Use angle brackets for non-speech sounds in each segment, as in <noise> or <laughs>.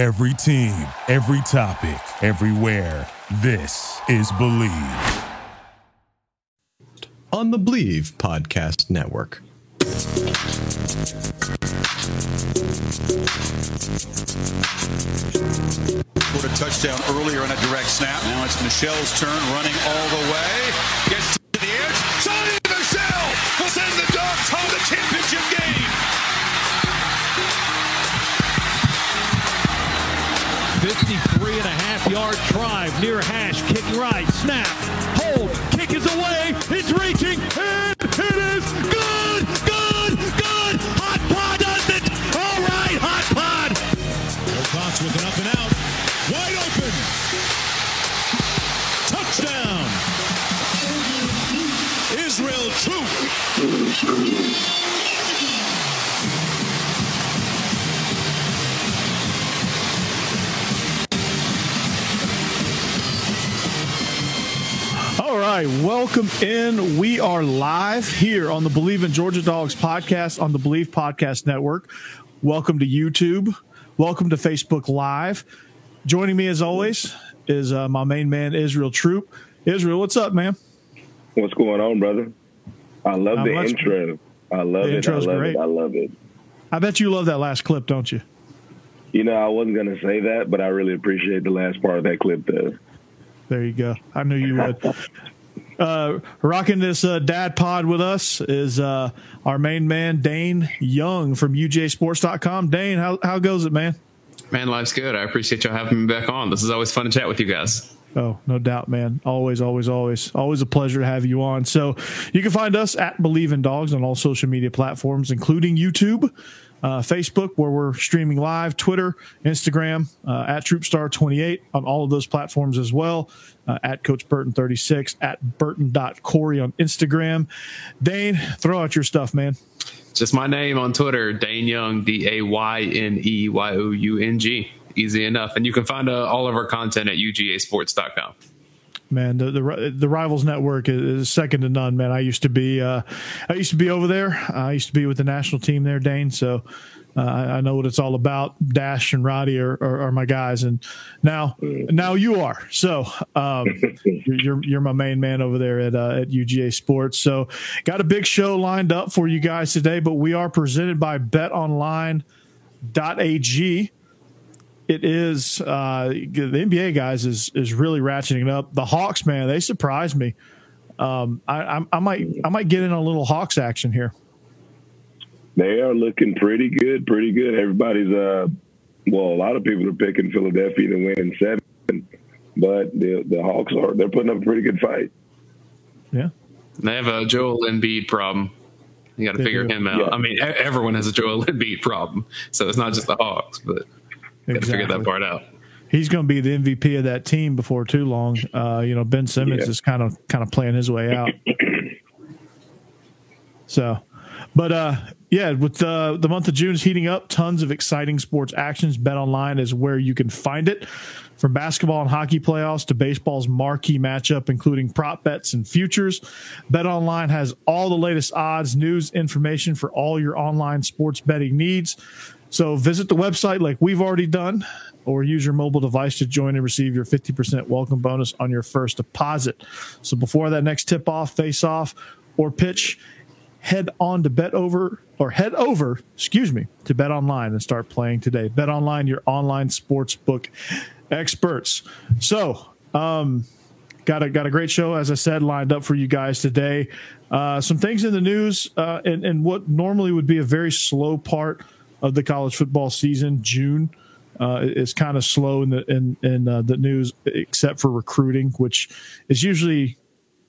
Every team, every topic, everywhere. This is Believe. On the Believe Podcast Network. Scored a touchdown earlier on a direct snap. Now it's Michel's turn, running all the way. Gets yard drive near hash, kick right, snap, right, welcome in. We are live here on the Believe in Georgia Dogs podcast on the Believe Podcast Network. Welcome to YouTube. Welcome to Facebook Live. Joining me as always is uh, my main man Israel Troupe. Israel, what's up, man? What's going on, brother? I love Not the much. intro. I love The it. I love great. it. I love it. I bet you love that last clip, don't you? You know, I wasn't going to say that, but I really appreciate the last part of that clip, though. There you go. I knew you would. <laughs> Uh, rocking this uh, dad pod with us is uh, our main man Dayne Young from UGASports.com. Dayne, how how goes it, man? Man, life's good. I appreciate y'all having me back on. This is always fun to chat with you guys. Oh, no doubt, man. Always, always, always, always a pleasure to have you on. So you can find us at Believe in Dogs on all social media platforms, including YouTube, uh, Facebook, where we're streaming live, Twitter, Instagram, uh, at Troopstar28 on all of those platforms as well, uh, at Coach Burton36, at Burton.Corey on Instagram. Dayne, throw out your stuff, man. Just my name on Twitter, Dayne Young, D A Y N E Y O U N G. Easy enough. And you can find uh, all of our content at UGAsports.com. Man, the, the the Rivals Network is, second to none. Man, I used to be uh, I used to be over there. I used to be with the national team there, Dayne. So uh, I know what it's all about. Dash and Radi are, are, are my guys, and now now you are. So um, <laughs> you're you're- you're my main man over there at uh, at UGA Sports. So got a big show lined up for you guys today, but we are presented by BetOnline.ag it is uh, the NBA guys is is really ratcheting it up. The Hawks, man, they surprised me. Um, I, I, I might I might get in a little Hawks action here. They are looking pretty good, pretty good. Everybody's, uh, well, a lot of people are picking Philadelphia to win in seven, but the, the Hawks are, they're putting up a pretty good fight. Yeah, They have a Joel Embiid problem. You got to figure do. him out. Yeah. I mean, e- everyone has a Joel Embiid problem. So it's not just the Hawks, but got to figure that part out. he's going to be the MVP of that team before too long. Uh, you know, Ben Simmons Yeah. is kind of kind of playing his way out. <coughs> so, but uh, yeah, with the the month of June is heating up, tons of exciting sports actions. Bet Online is where you can find it. From basketball and hockey playoffs to baseball's marquee matchup, including prop bets and futures, Bet Online has all the latest odds, news, information for all your online sports betting needs. So visit the website like we've already done, or use your mobile device to join and receive your 50% welcome bonus on your first deposit. So before that next tip off, face off, or pitch, head on to bet over or head over, excuse me, to bet online and start playing today. Bet online, your online sports book experts. So, um, got a got a great show, as I said, lined up for you guys today. Uh, some things in the news, uh, and, and what normally would be a very slow part of the college football season, June. Uh, is kind of slow in the in in uh, the news, except for recruiting, which is usually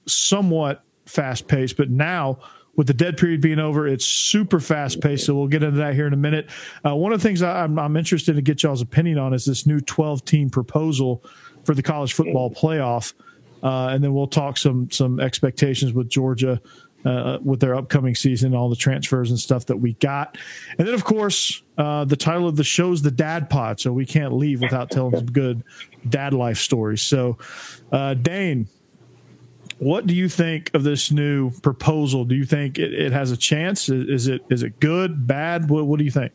somewhat fast paced. But now, with the dead period being over, it's super fast paced. So we'll get into that here in a minute. Uh, one of the things I, I'm, I'm interested to get y'all's opinion on is this new 12 team proposal for the college football playoff, uh, and then we'll talk some some expectations with Georgia. Uh, with their upcoming season, all the transfers and stuff that we got, and then of course uh, the title of the show is the Dad Pod, so we can't leave without telling some good dad life stories. So, uh, Dayne, what do you think of this new proposal? Do you think it, it has a chance? Is, is it is it good, bad? What, what do you think?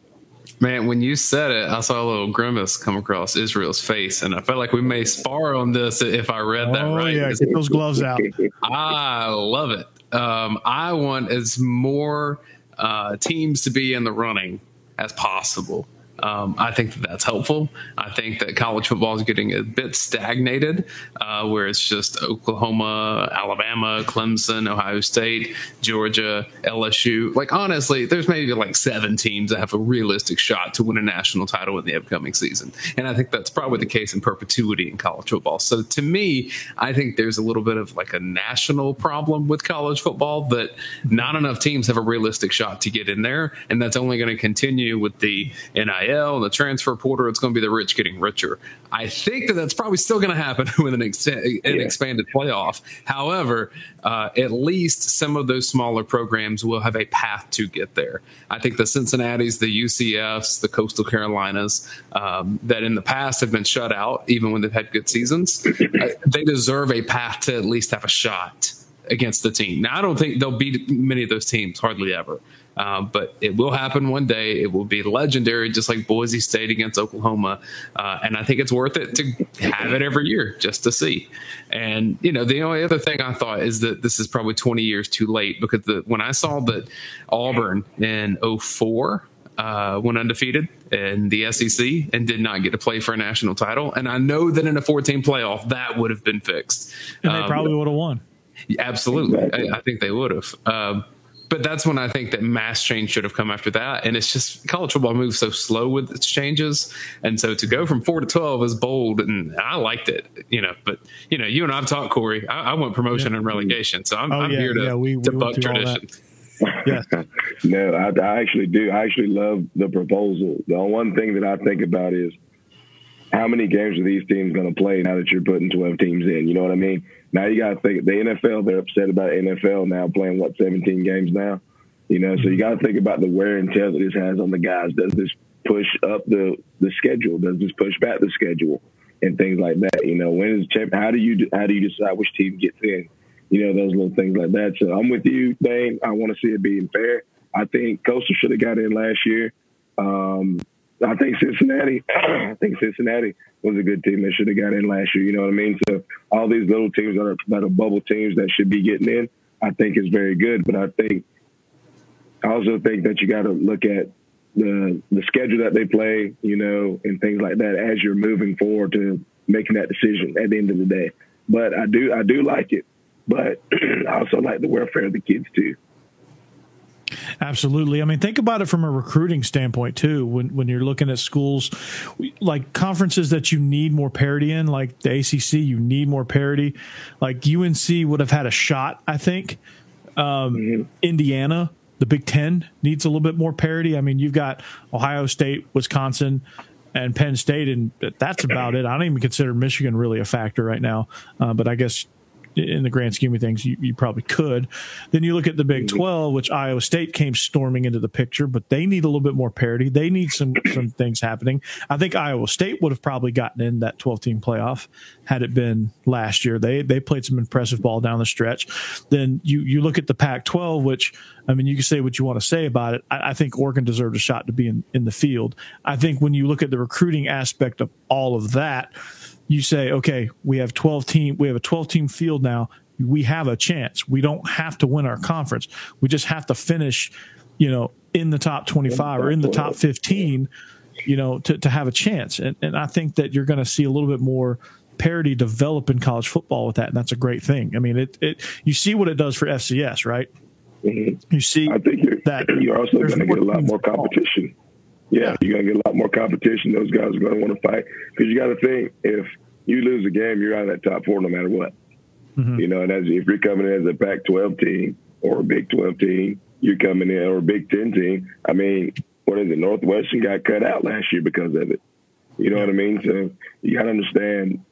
Man, when you said it, I saw a little grimace come across Israel's face, and I felt like we may spar on this if I read that oh, right. yeah, get those gloves out. I love it. Um, I want as more uh, teams to be in the running as possible. Um, I think that that's helpful. I think that college football is getting a bit stagnated, uh, where it's just Oklahoma, Alabama, Clemson, Ohio State, Georgia, LSU. Like, honestly, there's maybe like seven teams that have a realistic shot to win a national title in the upcoming season. And I think that's probably the case in perpetuity in college football. So to me, I think there's a little bit of like a national problem with college football that not enough teams have a realistic shot to get in there. And that's only going to continue with the NIL NIL and the transfer portal, it's going to be the rich getting richer. I think that that's probably still going to happen <laughs> with an, ex- an yeah. expanded playoff. However, uh, at least some of those smaller programs will have a path to get there. I think the Cincinnati's, the UCFs, the Coastal Carolinas, um, that in the past have been shut out, even when they've had good seasons, <laughs> uh, they deserve a path to at least have a shot against the team. Now, I don't think they'll beat many of those teams, hardly ever. Um, but it will happen one day. It will be legendary, just like Boise State against Oklahoma. Uh, and I think it's worth it to have it every year just to see. And, you know, the only other thing I thought is that this is probably 20 years too late because the, when I saw that Auburn in 04, uh, went undefeated in the SEC and did not get to play for a national title. And I know that in a 14 playoff, that would have been fixed. And they um, probably would have won. Absolutely. Exactly. I, I, think they would have. Um, but that's when I think that mass change should have come after that. And it's just college football moves so slow with its changes. And so to go from four to 12 is bold. And I liked it, you know, but, you know, you and I've talked, Corey. I, I want promotion yeah. and relegation. So I'm, oh, I'm yeah, here to, yeah, we, to we buck tradition. yeah. <laughs> no, I, I actually do. I actually love the proposal. The one thing that I think about is how many games are these teams going to play now that you're putting 12 teams in? You know what I mean? Now you got to think the NFL. They're upset about NFL now playing what 17 games now. You know, so you got to think about the wear and tear that this has on the guys. Does this push up the the schedule? Does this push back the schedule and things like that? You know, when is champ? How do you how do you decide which team gets in? You know, those little things like that. So I'm with you, Dayne. I want to see it being fair. I think Coastal should have got in last year. Um, I think Cincinnati. <clears throat> I think Cincinnati was a good team that should have got in last year. You know what I mean? So all these little teams that are that are bubble teams that should be getting in, I think is very good. But I think I also think that you got to look at the the schedule that they play, you know, and things like that as you're moving forward to making that decision at the end of the day. But I do I do like it, but <clears throat> I also like the welfare of the kids too. Absolutely. I mean, think about it from a recruiting standpoint too. When when you're looking at schools, like conferences that you need more parity in, like the ACC, you need more parity. Like UNC would have had a shot, I think. Um, mm-hmm. Indiana, the Big Ten needs a little bit more parity. I mean, you've got Ohio State, Wisconsin, and Penn State, and that's about it. I don't even consider Michigan really a factor right now. Uh, but I guess in the grand scheme of things, you, you probably could. Then you look at the Big mm-hmm. 12, which Iowa State came storming into the picture, but they need a little bit more parity. They need some <clears throat> some things happening. I think Iowa State would have probably gotten in that 12 team playoff had it been last year. They they played some impressive ball down the stretch. Then you you look at the Pac 12, which I mean, you can say what you want to say about it. I, I think Oregon deserved a shot to be in, in the field. I think when you look at the recruiting aspect of all of that, you say, okay, we have 12 team, we have a 12 team field now. We have a chance. We don't have to win our conference. We just have to finish, you know, in the top 25 or in the top 15, you know, to, to have a chance. And, and I think that you're going to see a little bit more parity develop in college football with that. And that's a great thing. I mean, it, it, you see what it does for FCS, right? Mm-hmm. You see, I think you're, that you're also going to get a lot more competition. Yeah, you're gonna get a lot more competition. Those guys are gonna want to fight because you got to think if you lose a game, you're out of that top four no matter what. Mm-hmm. You know, and as if you're coming in as a Pac-12 team or a Big 12 team, you're coming in or a Big 10 team. I mean, what is it? Northwestern got cut out last year because of it. You know what I mean? So you got to understand.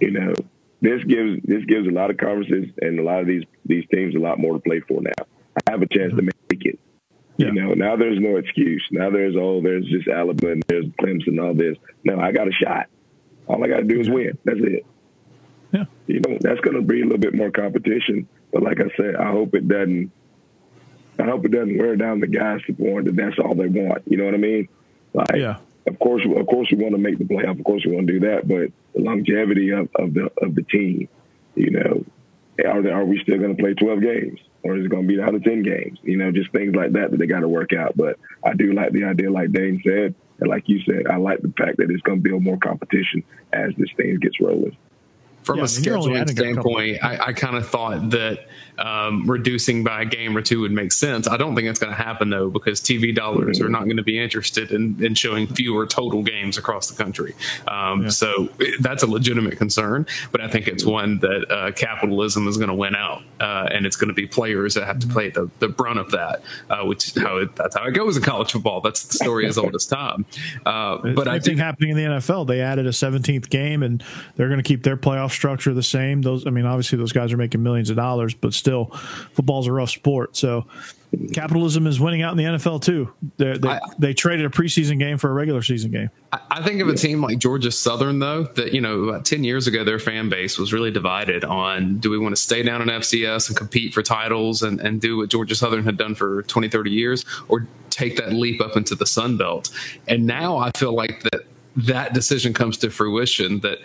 You know, this gives this gives a lot of conferences and a lot of these these teams a lot more to play for now. I have a chance mm-hmm. to make. Yeah. You know, now there's no excuse. Now there's oh, there's just Alabama, and there's Clemson, all this. No, I got a shot. All I got to do is win. That's it. Yeah. You know, that's going to bring a little bit more competition. But like I said, I hope it doesn't. I hope it doesn't wear down the guys to the point that that's all they want. You know what I mean? Like, Yeah. of course, of course, we want to make the playoff. Of course, we want to do that. But the longevity of, of the of the team, you know, are they, are we still going to play twelve games, or is it going to be down to ten games? You know, just things like that that they got to work out. But I do like the idea, like Dayne said, and like you said, I like the fact that it's going to build more competition as this thing gets rolling. From Yeah, a I mean, you're only scheduling a standpoint, I, I kind of thought that um, reducing by a game or two would make sense. I don't think it's going to happen though, because TV dollars are not going to be interested in, in showing fewer total games across the country. Um, So it- that's a legitimate concern, but I think it's one that uh, capitalism is going to win out, uh, and it's going to be players that have to play the, the brunt of that, uh, which how it, that's how it goes in college football. That's the story as old as <laughs> time. Uh, But I same thing think happening in the NFL. They added a 17th game, and they're going to keep their playoff structure the same. Those, I mean, obviously those guys are making millions of dollars, but still, football's a rough sport. So capitalism is winning out in the NFL too. They they, I- they traded a preseason game for a regular season game. I- I think of a team like Georgia Southern, though, that, you know, about 10 years ago, their fan base was really divided on do we want to stay down in FCS and compete for titles and, and do what Georgia Southern had done for 20, 30 years, or take that leap up into the Sun Belt. And now I feel like that that decision comes to fruition that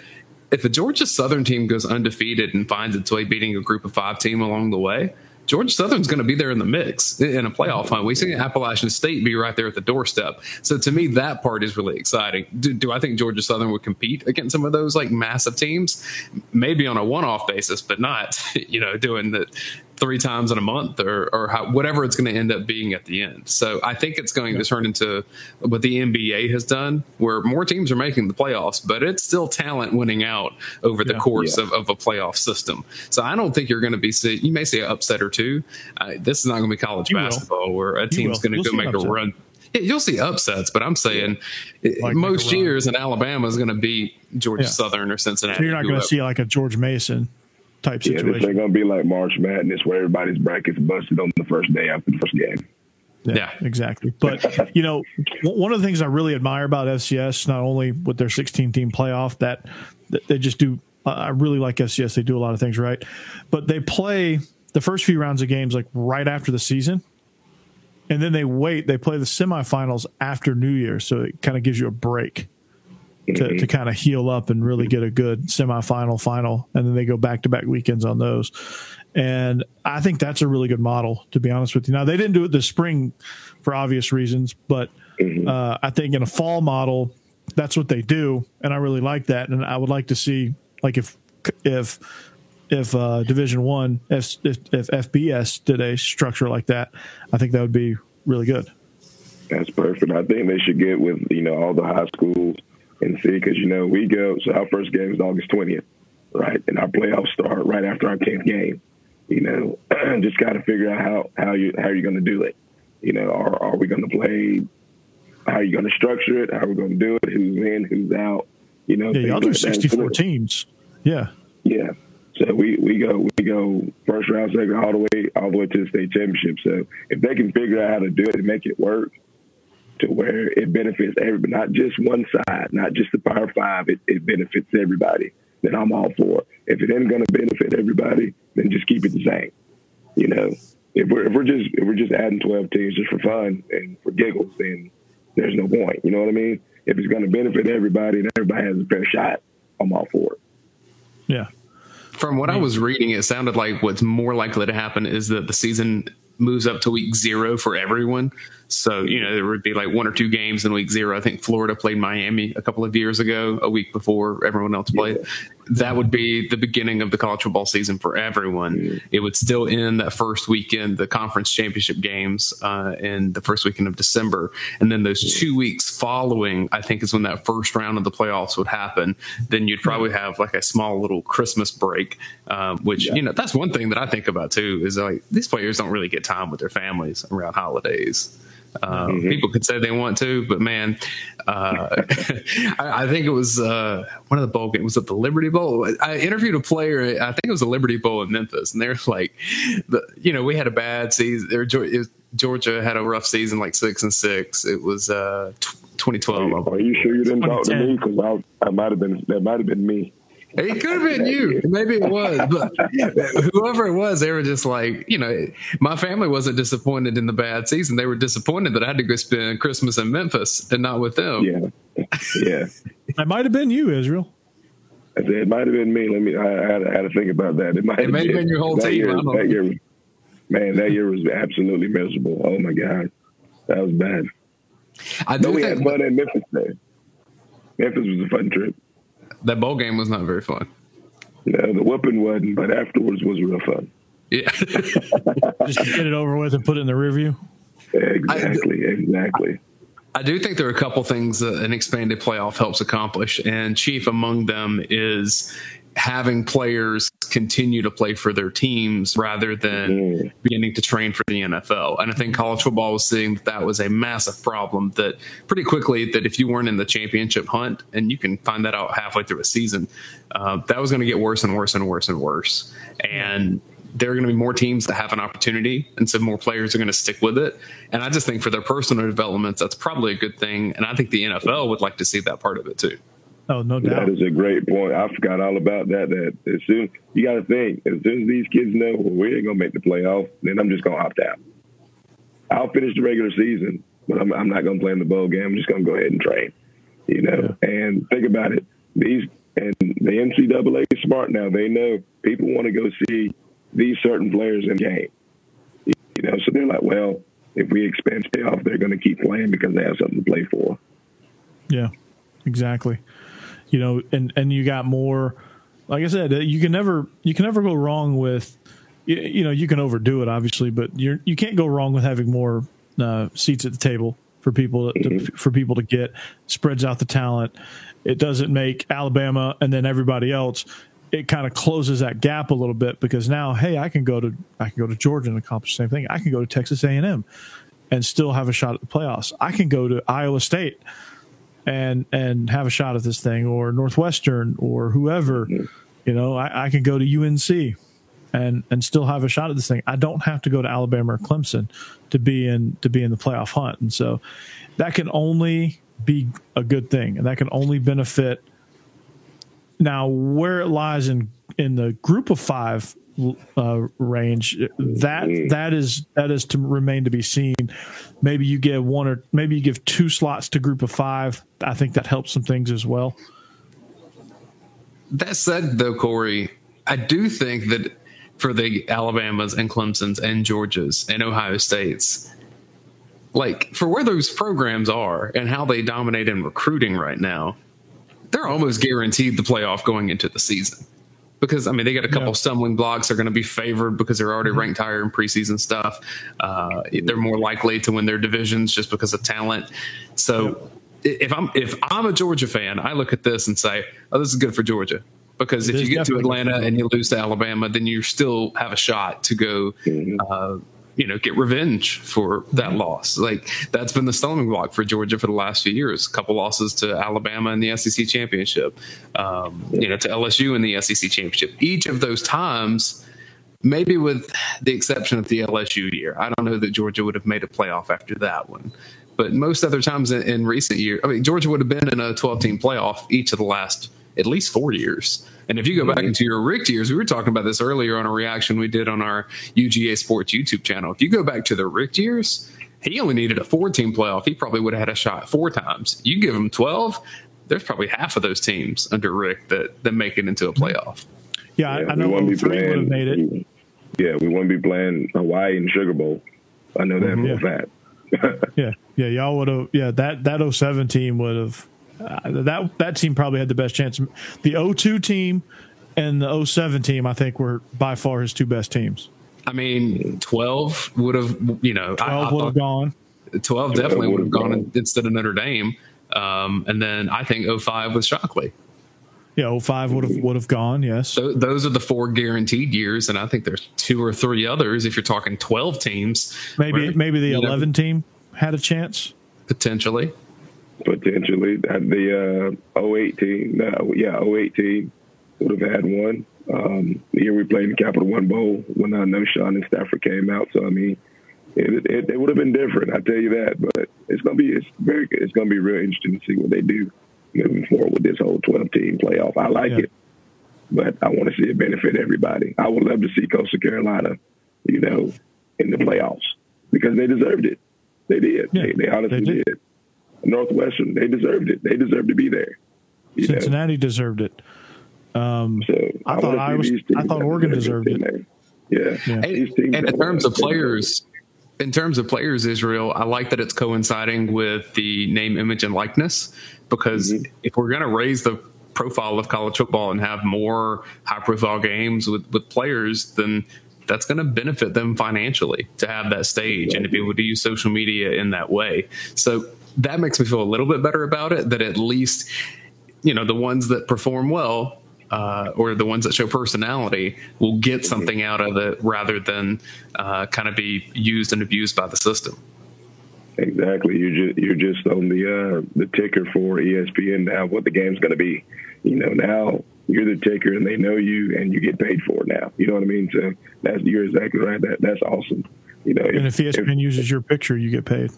if a Georgia Southern team goes undefeated and finds its way beating a group of five team along the way, Georgia Southern's going to be there in the mix in a playoff hunt. We see Appalachian State be right there at the doorstep. So to me, that part is really exciting. Do, do I think Georgia Southern would compete against some of those like massive teams? Maybe on a one-off basis, but not <laughs> you know doing the three times in a month or or how, whatever it's going to end up being at the end. So I think it's going to turn into what the NBA has done, where more teams are making the playoffs, but it's still talent winning out over the Yeah. course of, of a playoff system. So I don't think you're going to be see, you may see an upset or two. Uh, this is not going to be college You will. basketball where a team's going to go make a run. Yeah, you'll see upsets, but I'm saying it- Like most make a run. years in Alabama is going to beat Georgia Yeah. Southern or Cincinnati. So you're not going to see like a George Mason type Yeah, this situation. ain't going to be like March Madness where everybody's brackets busted on the first day after the first game. Yeah. exactly. But <laughs> you know, w- one of the things I really admire about FCS, not only with their 16 team playoff, that, that they just do. Uh, I really like FCS. They do a lot of things right, but they play the first few rounds of games like right after the season, and then they wait. They play the semifinals after New Year, so it kind of gives you a break to, to kind of heal up and really get a good semifinal final and then they go back to back weekends on those. And i think that's a really good model to be honest with you. Now they didn't do it this spring for obvious reasons but uh, i think in a fall model that's what they do and i really like that. And i would like to see like if if if uh, division one if, if if fbs did a structure like that i think that would be really good. That's perfect. I think they should get with you know all the high schools and see because you know we go. So our first game is August twentieth, right? And our playoffs start right after our tenth game. You know, <clears throat> just got to figure out how how you how you're going to do it. You know, are are we going to play? How are you going to structure it? How are we going to do it? Who's in? Who's out? You know, yeah y'all do 64 teams yeah Yeah. So we, we go we go first round, second, all the way all the way to the state championship. So if they can figure out how to do it and make it work to where it benefits everybody, not just one side, not just the Power Five, it, it benefits everybody. Then I'm all for it. If it ain't going to benefit everybody, then just keep it the same. You know, if we're if we're just if we're just adding 12 teams just for fun and for giggles, then there's no point. You know what I mean? If it's going to benefit everybody and everybody has a fair shot, I'm all for it. yeah From what I was reading, it sounded like what's more likely to happen is that the season moves up to week zero for everyone. So, you know, there would be like one or two games in week zero. I think Florida played Miami a couple of years ago, a week before everyone else played. That would be the beginning of the college football season for everyone. It would still end that first weekend, the conference championship games, uh, in the first weekend of December. And then those two weeks following, I think is when that first round of the playoffs would happen. Then you'd probably have like a small little Christmas break, um, which, you know, that's one thing that I think about too is like these players don't really get time with their families around holidays. Uh, People could say they want to, but man, uh, <laughs> I, I think it was uh, one of the bowl games. Was it the Liberty Bowl? I interviewed a player. I think it was the Liberty Bowl in Memphis, and they're like, the, you know, we had a bad season. There, was- Georgia had a rough season, like six and six. It was uh, t- 2012. I Are you sure you didn't talk to me? Because I, I might have been that might have been me. It could have been you. Maybe it was. But whoever it was, they were just like, you know, my family wasn't disappointed in the bad season. They were disappointed that I had to go spend Christmas in Memphis and not with them. Yeah. Yeah. It might have been you, Israel. It might have been me. Let me. I, I, had, I had to think about that. It might. It may have been your whole that team. Year, I don't know. that year, man, that year was absolutely miserable. Oh my god, that was bad. I But do we had fun in Memphis. Though. Memphis was a fun trip. That bowl game was not very fun. Yeah, the whooping wasn't, but afterwards was real fun. Yeah. <laughs> Just get it over with and put it in the review. Exactly, exactly. I do think there are a couple things that an expanded playoff helps accomplish, and chief among them is having players continue to play for their teams rather than beginning to train for the NFL. And I think college football was seeing that that was a massive problem that pretty quickly that if you weren't in the championship hunt, and you can find that out halfway through a season, uh, that was going to get worse and worse and worse and worse. And there are going to be more teams that have an opportunity, and so more players are going to stick with it. And I just think for their personal developments, that's probably a good thing. And I think the NFL would like to see that part of it too. Oh, no doubt. That is a great point. I forgot all about that. That as soon you got to think, as soon as these kids know well, we ain't gonna make the playoff, then I'm just gonna opt out. I'll finish the regular season, but I'm, I'm not gonna play in the bowl game. I'm just gonna go ahead and train. You know, and think about it. These and the NCAA is smart now. They know people want to go see these certain players in the game. You know, so they're like, well, if we expand playoff, they're going to keep playing because they have something to play for. Yeah, exactly. You know, and and you got more. Like I said, you can never you can never go wrong with. You, you know, you can overdo it, obviously, but you're you can't go wrong with having more uh, seats at the table for people to, for people to get. Spreads out the talent. It doesn't make Alabama and then everybody else. It kind of closes that gap a little bit because now, hey, I can go to I can go to Georgia and accomplish the same thing. I can go to Texas A and M and still have a shot at the playoffs. I can go to Iowa State and and have a shot at this thing, or Northwestern, or whoever. You know, I, I can go to UNC and and still have a shot at this thing. I don't have to go to Alabama or Clemson to be in to be in the playoff hunt, and so that can only be a good thing, and that can only benefit. Now, where it lies in in the group of five uh, range, that that is that is to remain to be seen. Maybe you give one or maybe you give two slots to group of five. I think that helps some things as well. That said, though, Corey, I do think that for the Alabamas and Clemsons and Georgias and Ohio States, like for where those programs are and how they dominate in recruiting right now, they're almost guaranteed the playoff going into the season. Because I mean, they got a couple Yeah. stumbling blocks. They're going to be favored because they're already ranked higher in preseason stuff. Uh, they're more likely to win their divisions just because of talent. So, i if I'm if I'm a Georgia fan, I look at this and say, "Oh, this is good for Georgia." Because if you get to definitely good for Atlanta and you lose to Alabama, then you still have a shot to go, uh, you know, get revenge for that loss. Like that's been the stumbling block for Georgia for the last few years. A couple losses to Alabama in the SEC championship, um, you know, to LSU in the SEC championship. Each of those times, maybe with the exception of the LSU year, I don't know that Georgia would have made a playoff after that one. But most other times in, in recent years, I mean, Georgia would have been in a 12 team playoff each of the last at least four years. And if you go back into your Richt years, we were talking about this earlier on a reaction we did on our UGA Sports YouTube channel. If you go back to the Richt years, he only needed a four team playoff. He probably would have had a shot four times. You give him 12, there's probably half of those teams under Richt that, that make it into a playoff. Yeah, I, I we know won't be three would have playing. made it. Yeah, we won't be playing Hawaii and Sugar Bowl. I know that mm-hmm, for a fact. <laughs> Yeah, yeah, y'all would have. Yeah, that that 07 team would have. Uh, that that team probably had the best chance. The 02 team and the 07 team, I think, were by far his two best teams. I mean, 12 would have, you know, I- I 12 would have gone. 12 definitely would have gone gone. instead of Notre Dame. Um, and then I think 05 was Shockley. Yeah, 05 would have would have gone. Yes. So those are the four guaranteed years, and I think there's two or three others if you're talking 12 teams. Maybe right? maybe the You know, 11 team had a chance. potentially. Potentially. That The uh, 08 team, no, yeah, 08 team would have had one. Um, the year we played in the Capital One Bowl when uh, Knowshon and Stafford came out. So, I mean, it, it, it would have been different, I tell you that. But it's going to be it's very good. It's going to be real interesting to see what they do moving forward with this whole 12 team playoff. I like Yeah. it. but I want to see it benefit everybody. I would love to see Coastal Carolina, you know, in the playoffs because they deserved it. They did. Yeah, they, they, honestly they did. did. Northwestern, they deserved it. They deserved to be there. Cincinnati know? deserved it. Um, so I, I thought I was. I thought Oregon deserved it. There. Yeah. yeah. And, and in terms of players, in terms of players, Israel, I like that it's coinciding with the name, image, and likeness because mm-hmm. if we're going to raise the profile of college football and have more high profile games with, with players, then that's going to benefit them financially to have that stage and to be able to use social media in that way. So that makes me feel a little bit better about it that at least, you know, the ones that perform well uh, or the ones that show personality will get something out of it rather than uh, kind of be used and abused by the system. Exactly. You're just you're just on the uh, the ticker for ESPN now. What the game's going to be. You know now you're the ticker, and they know you, and you get paid for it now. You know what I mean? So that's you're exactly right. That that's awesome. You know, and if, if ESPN if, uses your picture, you get paid.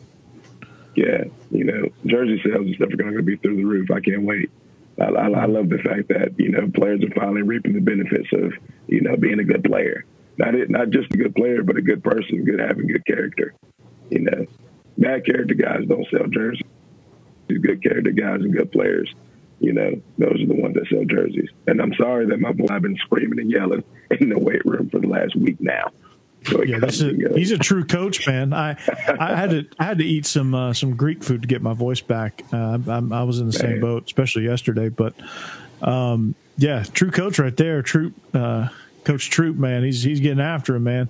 Yeah, you know, jersey sales stuff are going to be through the roof. I can't wait. I, I, I love the fact that you know players are finally reaping the benefits of you know being a good player. Not it, not just a good player, but a good person, good having good character. You know, bad character guys don't sell jerseys. Good character guys and good players. You know, those are the ones that sell jerseys. And I'm sorry that my boy I've been screaming and yelling <laughs> in the weight room for the last week now. Yeah, a, he's a true coach, man. I I had to I had to eat some uh, some Greek food to get my voice back. Uh, I, I, was in the man. same boat, especially yesterday. But um, yeah, true coach right there. Troupe, uh, Coach Troupe, man. He's he's getting after him, man.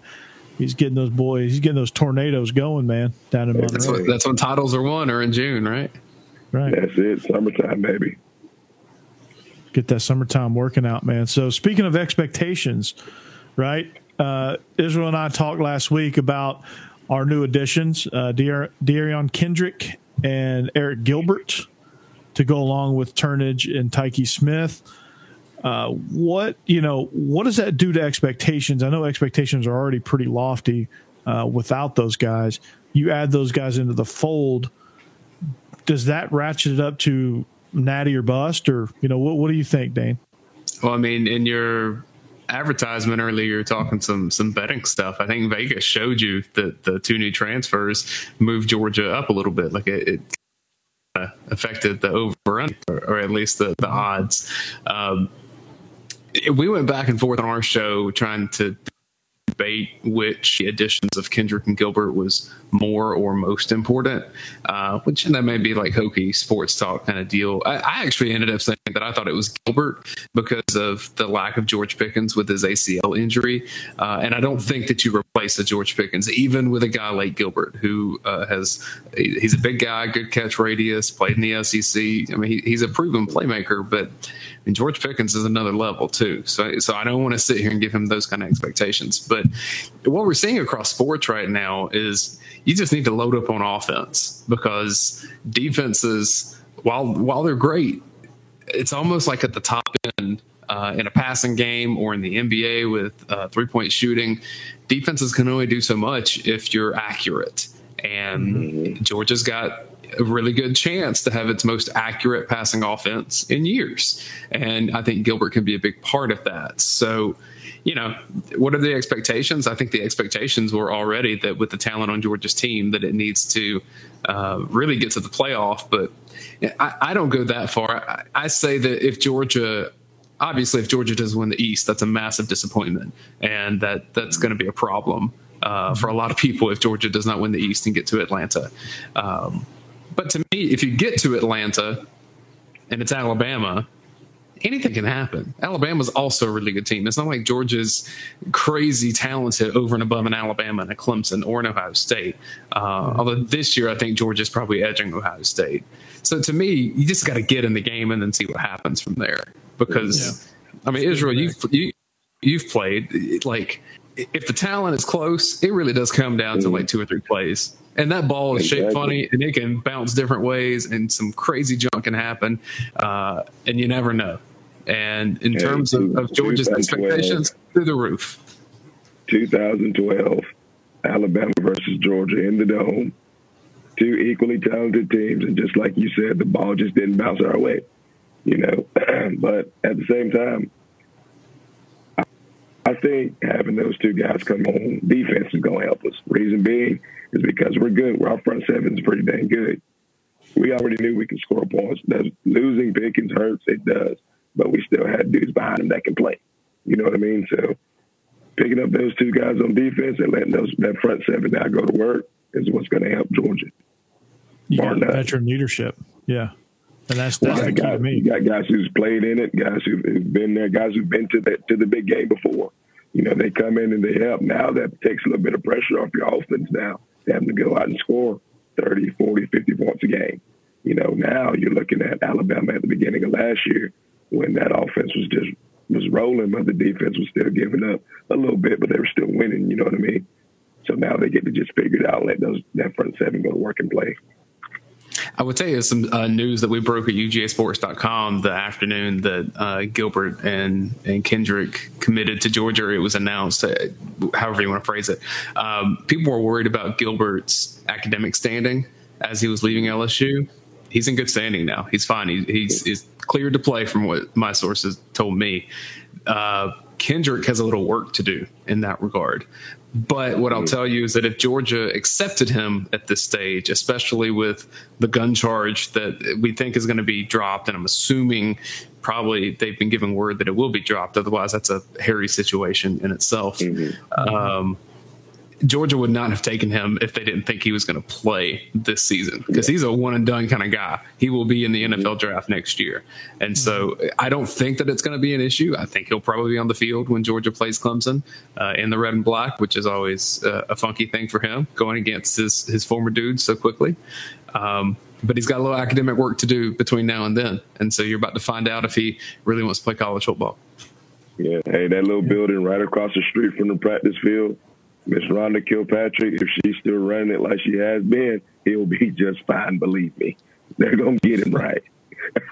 He's getting those boys. He's getting those tornadoes going, man. Down in Monroe. That's, what, that's when titles are won, or in June, right? Right. That's it. Summertime, baby. Get that summertime working out, man. So speaking of expectations, right? Uh, Israel and I talked last week about our new additions, uh, Derion Kendrick and Arik Gilbert, to go along with Turnage and Tyke Smith. Uh, what you know, what does that do to expectations? I know expectations are already pretty lofty uh, without those guys. You add those guys into the fold. Does that ratchet it up to natty or bust, or you know, what, what do you think, Dayne? Well, I mean, in your advertisement earlier, talking some some betting stuff. I think Vegas showed you that the two new transfers moved Georgia up a little bit. Like it, it uh, affected the over or, or, at least the the odds. Um, we went back and forth on our show trying to debate which editions of Kendrick and Gilbert was more or most important, uh, which that may be like hokey sports talk kind of deal. I, I, actually ended up saying that I thought it was Gilbert because of the lack of George Pickens with his ACL injury. Uh, and I don't think that you replace the George Pickens, even with a guy like Gilbert, who uh, has, he's a big guy, good catch radius, played in the SEC. I mean, he, he's a proven playmaker, but and George Pickens is another level too. So, so I don't want to sit here and give him those kind of expectations. But what we're seeing across sports right now is you just need to load up on offense because defenses, while while they're great, it's almost like at the top end uh, in a passing game or in the NBA with uh, three point shooting. Defenses can only do so much if you're accurate. And mm-hmm. Georgia's got a really good chance to have its most accurate passing offense in years. And I think Gilbert can be a big part of that. So, you know, what are the expectations? I think the expectations were already that with the talent on Georgia's team, that it needs to uh, really get to the playoff. But I, I don't go that far. I, I say that if Georgia obviously if Georgia doesn't win the East, that's a massive disappointment, and that that's going to be a problem uh, for a lot of people if Georgia does not win the East and get to Atlanta. Um, but to me, if you get to Atlanta and it's Alabama, anything can happen. Alabama's also a really good team. It's not like Georgia's crazy talented over and above an Alabama and a Clemson or an Ohio State. Uh, mm-hmm. Although this year, I think Georgia's probably edging Ohio State. So to me, you just got to get in the game and then see what happens from there. Because yeah. I mean, Israel, you've you, you've played like if the talent is close, it really does come down to like two or three plays. And that ball is exactly. shaped funny and it can bounce different ways and some crazy junk can happen. Uh, and you never know. And in yeah, terms of, of Georgia's expectations, through the roof. 2012, Alabama versus Georgia in the dome. Two equally talented teams. And just like you said, the ball just didn't bounce our way, you know. <clears throat> but at the same time, I think having those two guys come on defense is going to help us. Reason being is because we're good. We're our front seven is pretty dang good. We already knew we could score points. Does losing Pickens hurts? It does, but we still had dudes behind him that can play. You know what I mean? So picking up those two guys on defense and letting those that front seven now go to work is what's going to help Georgia. You got veteran leadership, yeah, and that's that's well, the key guys, to me. You got guys who's played in it, guys who've, who've been there, guys who've been to the to the big game before. You know, they come in and they help. Now that takes a little bit of pressure off your offense. Now having to go out and score 30, 40, 50 points a game. You know, now you're looking at Alabama at the beginning of last year when that offense was just was rolling, but the defense was still giving up a little bit, but they were still winning. You know what I mean? So now they get to just figure it out, and let those that front seven go to work and play. I would tell you some uh, news that we broke at UGAsports.com the afternoon that uh, Gilbert and, and Kendrick committed to Georgia. It was announced, uh, however you want to phrase it. Um, people were worried about Gilbert's academic standing as he was leaving LSU. He's in good standing now. He's fine. He, he's, he's cleared to play from what my sources told me. Uh, Kendrick has a little work to do in that regard. But what I'll mm-hmm. tell you is that if Georgia accepted him at this stage, especially with the gun charge that we think is going to be dropped, and I'm assuming probably they've been given word that it will be dropped. Otherwise, that's a hairy situation in itself. Mm-hmm. Um, Georgia would not have taken him if they didn't think he was going to play this season because he's a one and done kind of guy. He will be in the NFL draft next year. And so I don't think that it's going to be an issue. I think he'll probably be on the field when Georgia plays Clemson uh, in the red and black, which is always uh, a funky thing for him going against his, his former dudes so quickly. Um, but he's got a little academic work to do between now and then. And so you're about to find out if he really wants to play college football. Yeah. Hey, that little building right across the street from the practice field Miss Rhonda Kilpatrick, if she's still running it like she has been, he'll be <laughs> just fine. Believe me, they're gonna get him right. <laughs>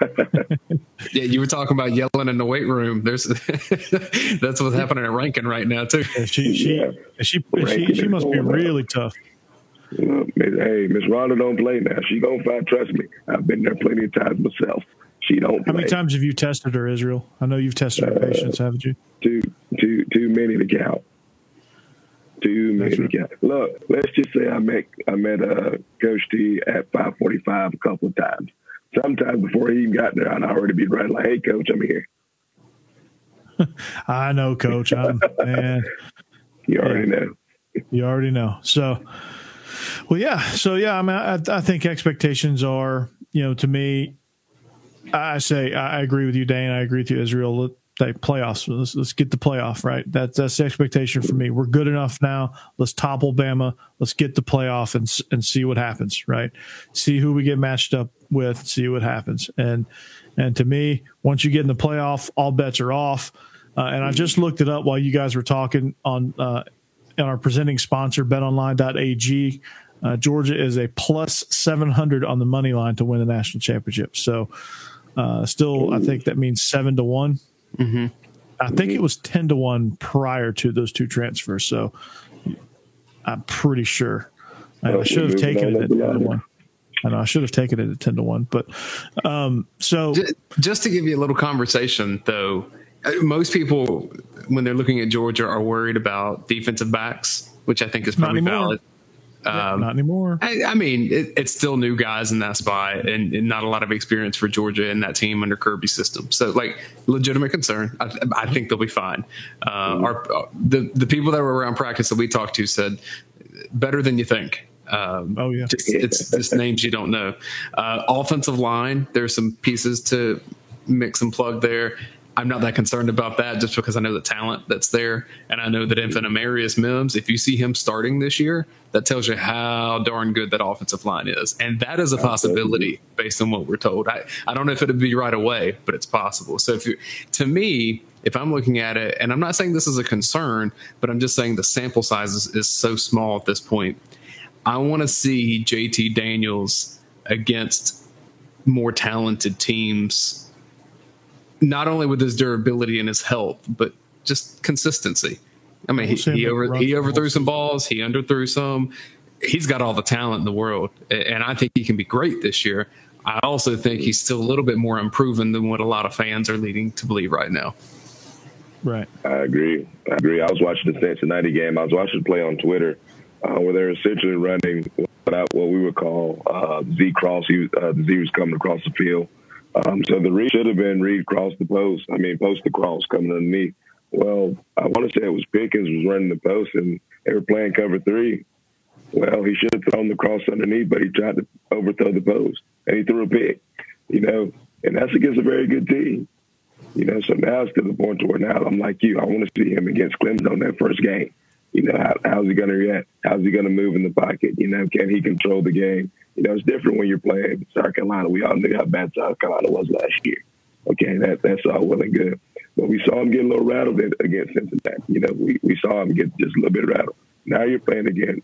yeah, you were talking about yelling in the weight room. There's <laughs> that's what's happening at Rankin right now too. Yeah, she she yeah. she, she, she must be really tough. hey, Miss Rhonda don't play now. She gonna fight. Trust me, I've been there plenty of times myself. She don't. How play. many times have you tested her, Israel? I know you've tested her uh, patience, haven't you? Too too too many to count. Many right. Look, let's just say I met I met uh, Coach T at 5:45 a couple of times. Sometimes before he even got there, I'd already be running like, "Hey, Coach, I'm here." <laughs> I know, Coach. I'm man. <laughs> You already yeah. know. You already know. So, well, yeah. So, yeah. I mean, I, I think expectations are, you know, to me, I say I agree with you, Dayne. I agree with you, Israel playoffs. Let's, let's get the playoff right. That's that's the expectation for me. We're good enough now. Let's topple Bama. Let's get the playoff and and see what happens. Right. See who we get matched up with. See what happens. And and to me, once you get in the playoff, all bets are off. Uh, and I just looked it up while you guys were talking on uh, our presenting sponsor, BetOnline.ag. Uh, Georgia is a plus 700 on the money line to win the national championship. So, uh, still, I think that means seven to one Mm-hmm. I think it was 10 to 1 prior to those two transfers. So I'm pretty sure. I, I should have taken it at 10 to 1. I know I should have taken it at 10 to 1. But um, so. Just, just to give you a little conversation, though, uh, most people, when they're looking at Georgia, are worried about defensive backs, which I think is probably valid. Um, not anymore. I, I mean, it, it's still new guys in that spot, and, and, not a lot of experience for Georgia in that team under Kirby's system. So, like, legitimate concern. I, I think they'll be fine. Uh, our the the people that were around practice that we talked to said better than you think. Um, oh yeah, just, it's just names you don't know. Uh, offensive line, there's some pieces to mix and plug there. I'm not that concerned about that just because I know the talent that's there. And I know that Infant Amarius Mims, if you see him starting this year, that tells you how darn good that offensive line is. And that is a possibility based on what we're told. I, I don't know if it'd be right away, but it's possible. So if you, to me, if I'm looking at it, and I'm not saying this is a concern, but I'm just saying the sample size is, is so small at this point. I want to see JT Daniels against more talented teams not only with his durability and his health, but just consistency. I mean, he, he over he overthrew some balls, he underthrew some. He's got all the talent in the world, and I think he can be great this year. I also think he's still a little bit more unproven than what a lot of fans are leading to believe right now. Right. I agree. I agree. I was watching the Cincinnati game. I was watching the play on Twitter uh, where they're essentially running what, I, what we would call uh, Z cross. He, uh, the Z was coming across the field. Um, so the read should have been read cross the post. I mean, post the cross coming underneath. Well, I want to say it was Pickens was running the post and they were playing cover three. Well, he should have thrown the cross underneath, but he tried to overthrow the post and he threw a pick. You know, and that's against a very good team. You know, so now it's to the point where now I'm like you. I want to see him against Clemson on that first game. You know, how, how's he going to react? How's he going to move in the pocket? You know, can he control the game? You know, it's different when you're playing South Carolina. We all knew how bad South Carolina was last year. Okay, that that's all well and good. But we saw him get a little rattled against Cincinnati. You know, we, we saw him get just a little bit rattled. Now you're playing against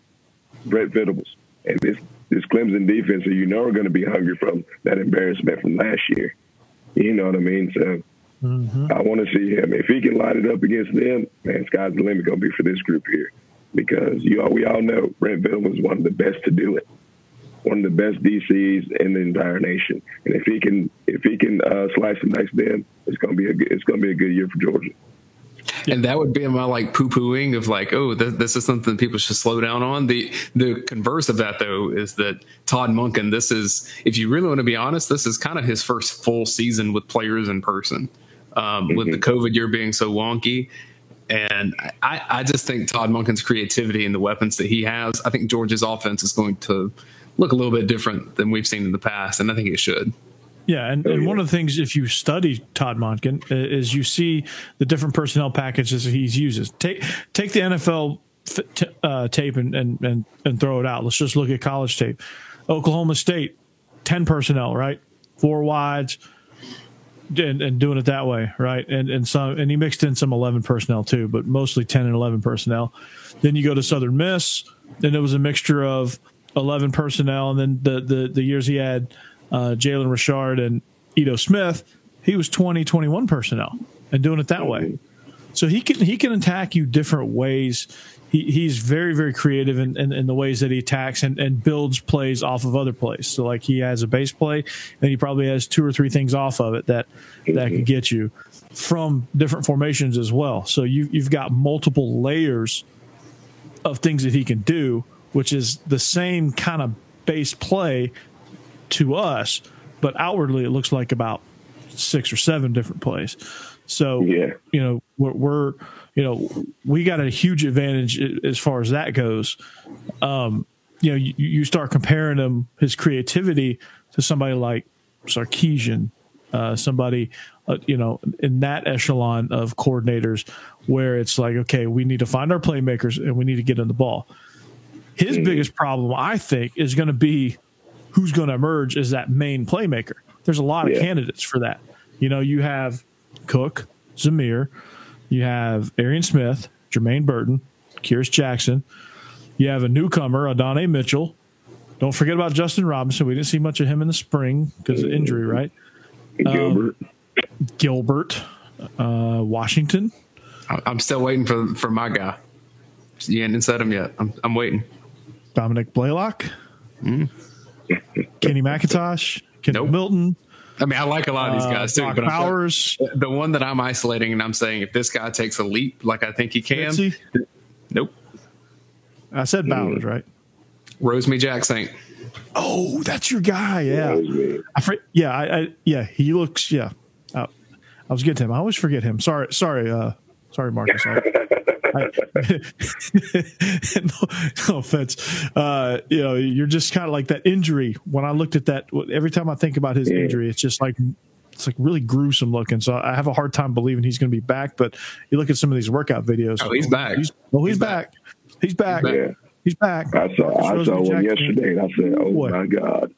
Brent Venables and this this Clemson defense, so you know are going to be hungry from that embarrassment from last year. You know what I mean? So mm-hmm. I want to see him. If he can light it up against them, man, sky's the limit going to be for this group here. Because you all, we all know Brent Venables is one of the best to do it one of the best DCs in the entire nation. And if he can if he can uh, slice and dice them, it's gonna be a good, it's gonna be a good year for Georgia. And that would be my like poo pooing of like, oh, this, this, is something people should slow down on. The the converse of that though is that Todd Monken, this is if you really want to be honest, this is kind of his first full season with players in person. Um, mm-hmm. With the COVID year being so wonky, and I, I just think Todd Monken's creativity and the weapons that he has, I think Georgia's offense is going to look a little bit different than we've seen in the past, and I think it should. Yeah, and, and one of the things if you study Todd Monken is you see the different personnel packages that he uses. Take take the NFL t- uh, tape and, and and and throw it out. Let's just look at college tape. Oklahoma State, ten personnel, right? Four wides, and, and doing it that way, right? And and some and he mixed in some eleven personnel too, but mostly ten and eleven personnel. Then you go to Southern Miss, and it was a mixture of 11 personnel. And then the, the, the years he had uh, Jalen Richard and Ito Smith, he was 20, 21 personnel and doing it that way. So he can he can attack you different ways. He, he's very very creative in, in, in, the ways that he attacks and, and builds plays off of other plays. So like he has a base play, and he probably has two or three things off of it that that could get you from different formations as well. So you you've got multiple layers of things that he can do which is the same kind of base play to us, but outwardly it looks like about six or seven different plays. So, yeah. you know, we're, we're, you know, we got a huge advantage as far as that goes. Um, you know, you, you start comparing him, his creativity to somebody like Sarkisian, uh, somebody, uh, you know, in that echelon of coordinators where it's like, okay, we need to find our playmakers and we need to get in the ball. His mm-hmm. biggest problem, I think, is going to be who's going to emerge as that main playmaker. There's a lot of candidates for that. You know, you have Cook, Zamir, you have Arian Smith, Jermaine Burton, Kearis Jackson. You have a newcomer, Adonai Mitchell. Don't forget about Justin Robinson. We didn't see much of him in the spring because of injury, right? Gilbert. Um, Gilbert. Uh, Washington. I'm still waiting for for my guy. You ain't said him yet. I'm, I'm waiting. Dominick Blaylock, mm. Kenny McIntosh, Kenny nope. Milton. I mean, I like a lot of these uh, guys uh, too. but Bowers. the one that I'm isolating, and I'm saying if this guy takes a leap like I think he can, he? nope. I said Bowers, right? Rosemy-Jacksaint. Oh, that's your guy. Yeah, I yeah, I, I, yeah. He looks. Yeah, uh, I was getting to him. I always forget him. Sorry, sorry, uh, sorry, Marcus. I, <laughs> no, no, offense. Uh, you know, you're just kind of like that injury. When I looked at that, every time I think about his yeah. injury, it's just like it's like really gruesome looking. So I have a hard time believing he's going to be back. But you look at some of these workout videos. Oh, he's back. He's, oh, he's, he's back. back. He's back. He's back. Yeah. He's back. I saw. I saw one yesterday, and I said, "Oh what? my god."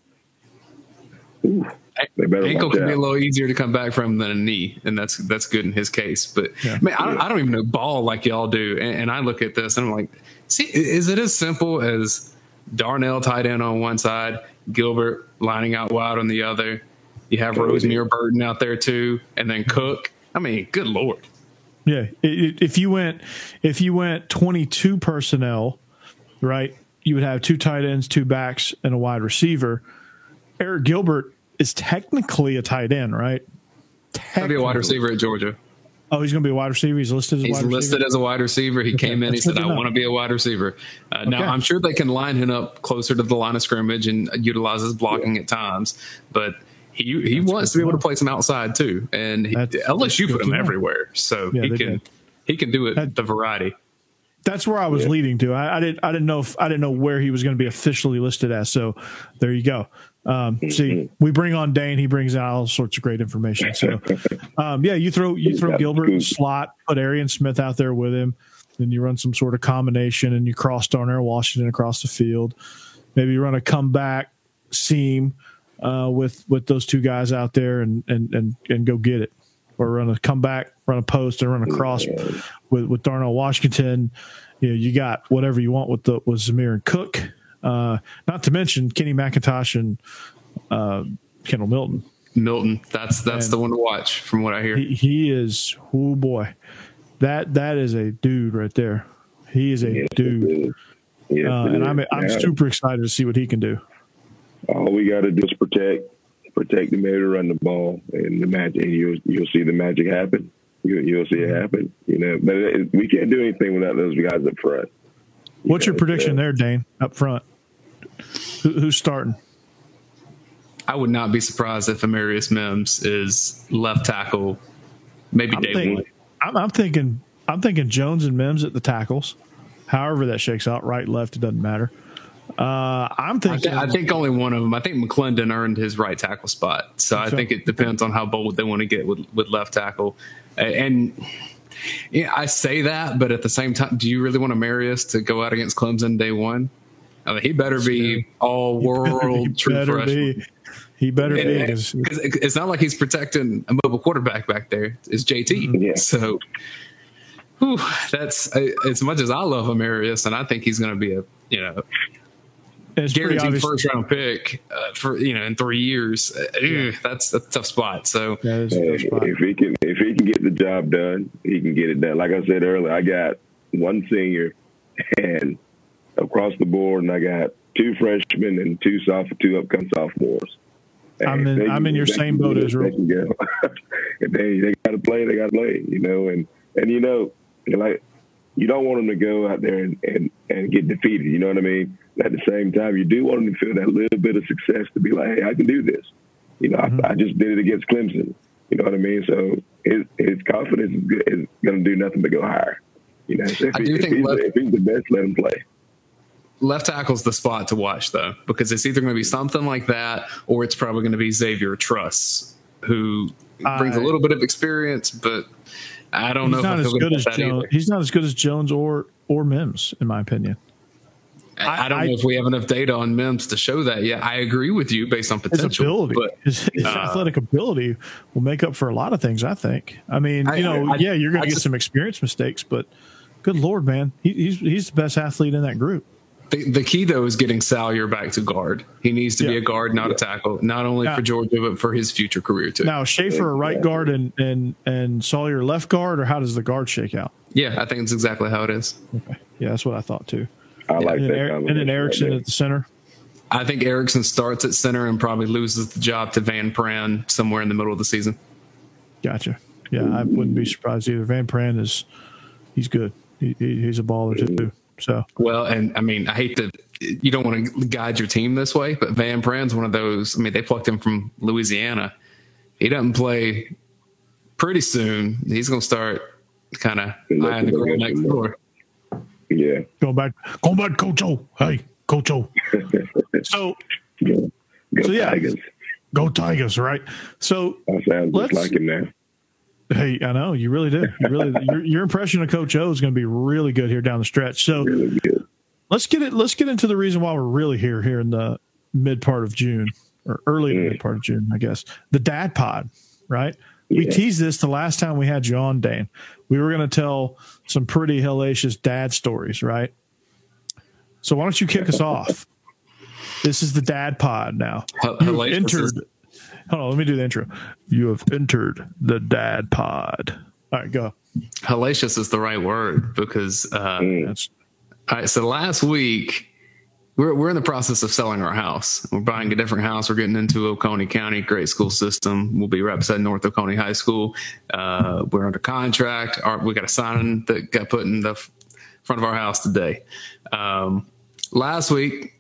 Ooh ankle can be a little easier to come back from than a knee, and that's that's good in his case. But yeah. man, I don't, I don't, even know ball like y'all do, and, and, I look at this and I'm like, see, is it as simple as Darnell tight end on one side, Gilbert lining out wide on the other? You have Rosemy Burton out there too, and then mm-hmm. Cook. I mean, good lord. Yeah, if you went if you went 22 personnel, right, you would have two tight ends, two backs, and a wide receiver. Arik Gilbert is technically a tight end, right? Technically. Be a wide receiver at Georgia. Oh, he's going to be a wide receiver. He's listed as a He's wide listed receiver. as a wide receiver. He Okay, came in. He that's said, "I want to be a wide receiver." Uh, Now, I'm sure they can line him up closer to the line of scrimmage and utilize his blocking at times, but he he wants to be able to play some outside too. And he, That's- that's LSU put him everywhere, so Yeah, he can did. he can do it That- the variety. That's where I was leading to. I, I didn't. I didn't know if I didn't know where he was going to be officially listed as. So there you go. Um, see, we bring on Dayne. He brings out all sorts of great information. So um, yeah, you throw you throw Gilbert in the slot, put Arian Smith out there with him, then you run some sort of combination, and you cross Darnell Washington across the field. Maybe you run a comeback seam uh, with with those two guys out there, and and and and go get it, or run a comeback, run a post, and run a cross with with Darnell Washington. You know, you got whatever you want with the with Zamir and Cook. Uh, not to mention Kenny McIntosh and uh, Kendall Milton. Milton, that's that's Man. the one to watch from what I hear. He, he is oh boy, that that is a dude right there. He is a Yes, dude, it is. Yes, uh, it and I'm is. I'm Yeah. super excited to see what he can do. All we got to do is protect, protect them able to run the ball, and the magic. And you'll you'll see the magic happen. You, you'll see it happen. You know, but it, we can't do anything without those guys up front. What's your prediction so- there, Dayne? Up front, Who, who's starting? I would not be surprised if Amarius Mims is left tackle, maybe I'm, day think- one. I'm, I'm thinking I'm thinking Jones and Mims at the tackles. However that shakes out, right, left, it doesn't matter. Uh, I'm I, thinking. th- I think only one of them. I think McClendon earned his right tackle spot. So I think it depends on how bold they want to get with, with left tackle. And yeah, I say that, but at the same time, do you really want Amarius to go out against Clemson day one? I mean, he better be all he world true better freshman. be. He better be. And- 'cause- 'cause it's not like he's protecting a mobile quarterback back there. It's JT. Yeah. So whew, that's uh, as much as I love Amarius, and I think he's going to be a you know it's pretty guaranteed first round pick uh, for you know in three years. Uh, ugh, that's a tough spot. So That is a Hey, tough spot. if he can, if he can get the job done, he can get it done. Like I said earlier, I got one senior, and across the board, and I got two freshmen and two soph- two upcoming sophomores. And I'm in- they I'm in your same boat, do it, Israel. They <laughs> if they they got to play, they got to play. You know, and and you know, like you don't want them to go out there and, and and get defeated. You know what I mean? At the same time, you do want them to feel that little bit of success to be like, hey, I can do this. You know, Mm-hmm. I, I just did it against Clemson. You know what I mean? So his his confidence is, is going to do nothing but go higher. You know, so if, I he- do if he's, left- if he's the best, let him play. Left tackle's the spot to watch though, because it's either going to be something like that, or it's probably going to be Xavier Truss, who brings a little bit of experience, but I don't know not as good as that Jones. either. He's not as good as Jones or or Mims, in my opinion. I, I don't I- know if we have enough data on Mims to show that yet. I agree with you based on His potential, ability, but his, his uh, athletic ability will make up for a lot of things. I think. I mean, I- you know, yeah, you're going to get just- some experience mistakes, but good lord, man, he, he's he's the best athlete in that group. The, the key though is getting Salyer back to guard. He needs to be a guard, not a tackle, not only Yeah. for Georgia but for his future career too. Now, Shaffer a right guard and and and Salyer left guard, or how does the guard shake out? yeah, I think it's exactly how it is. Yeah, that's what I thought too. I like And that. then, and then Ericson there. at the center. I think Ericson starts at center and probably loses the job to Van Pran somewhere in the middle of the season. Gotcha. Yeah, I wouldn't be surprised either. Van Pran is he's good. He, he, he's a baller too. Mm-hmm. So Well, and I mean, I hate to, you don't want to guide your team this way, but Van Pran's one of those. I mean, they plucked him from Louisiana. He doesn't play pretty soon. He's going to start kind of eyeing the girl next door. Yeah. going back, going back, Coach O. Hey, Coach O. <laughs> so Go, go So, yeah. Tigers. go Tigers, right? So I sound Let's- just like him now. Hey, I know you really do. You really, <laughs> your, your impression of Coach O is going to be really good here down the stretch. So Really let's get it. Let's get into the reason why we're really here here in the mid part of June or early to mid mm. part of June, I guess. The Dad Pod, right? We teased this the last time we had you on, Dayne. We were going to tell some pretty hellacious dad stories, right? So why don't you kick us off? This is the Dad Pod now. Hell- You've hellacious entered. Hold on, let me do the intro. You have entered the Dad Pod. All right, go. Hellacious is the right word because, uh, That's all right, so last week we're we're in the process of selling our house. We're buying a different house. We're getting into Oconee County, great school system. We'll be right beside North Oconee High School. Uh, we're under contract. Our, we got a sign that got put in the front of our house today. Um, last week,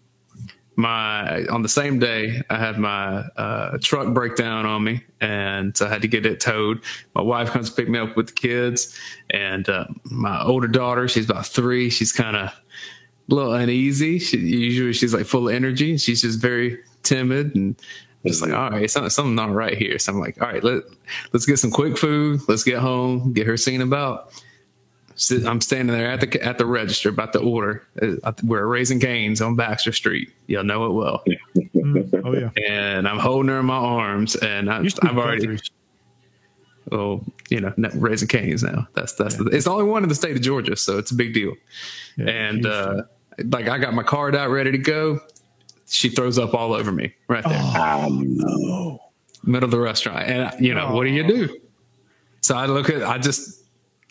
my on the same day, I had my uh, truck break down on me, and so I had to get it towed. My wife comes to pick me up with the kids, and uh, my older daughter, she's about three. She's kind of a little uneasy. She, usually she's like full of energy. She's just very timid and just like, all right, something, something not right here. So I'm like, all right, let, let's get some quick food. Let's get home, get her seen about. I'm standing there at the at the register about to order. Uh, we're Raising Cane's on Baxter Street. You'll know it well. Mm, oh yeah. And I'm holding her in my arms, and I, I've already. Oh, you know, Raising Cane's now. That's that's yeah. the, it's the only one in the state of Georgia, so it's a big deal. Yeah, and uh, like I got my card out ready to go. She throws up all over me right there. Oh, no. Middle of the restaurant. And you know, oh. what do you do? So I look at I just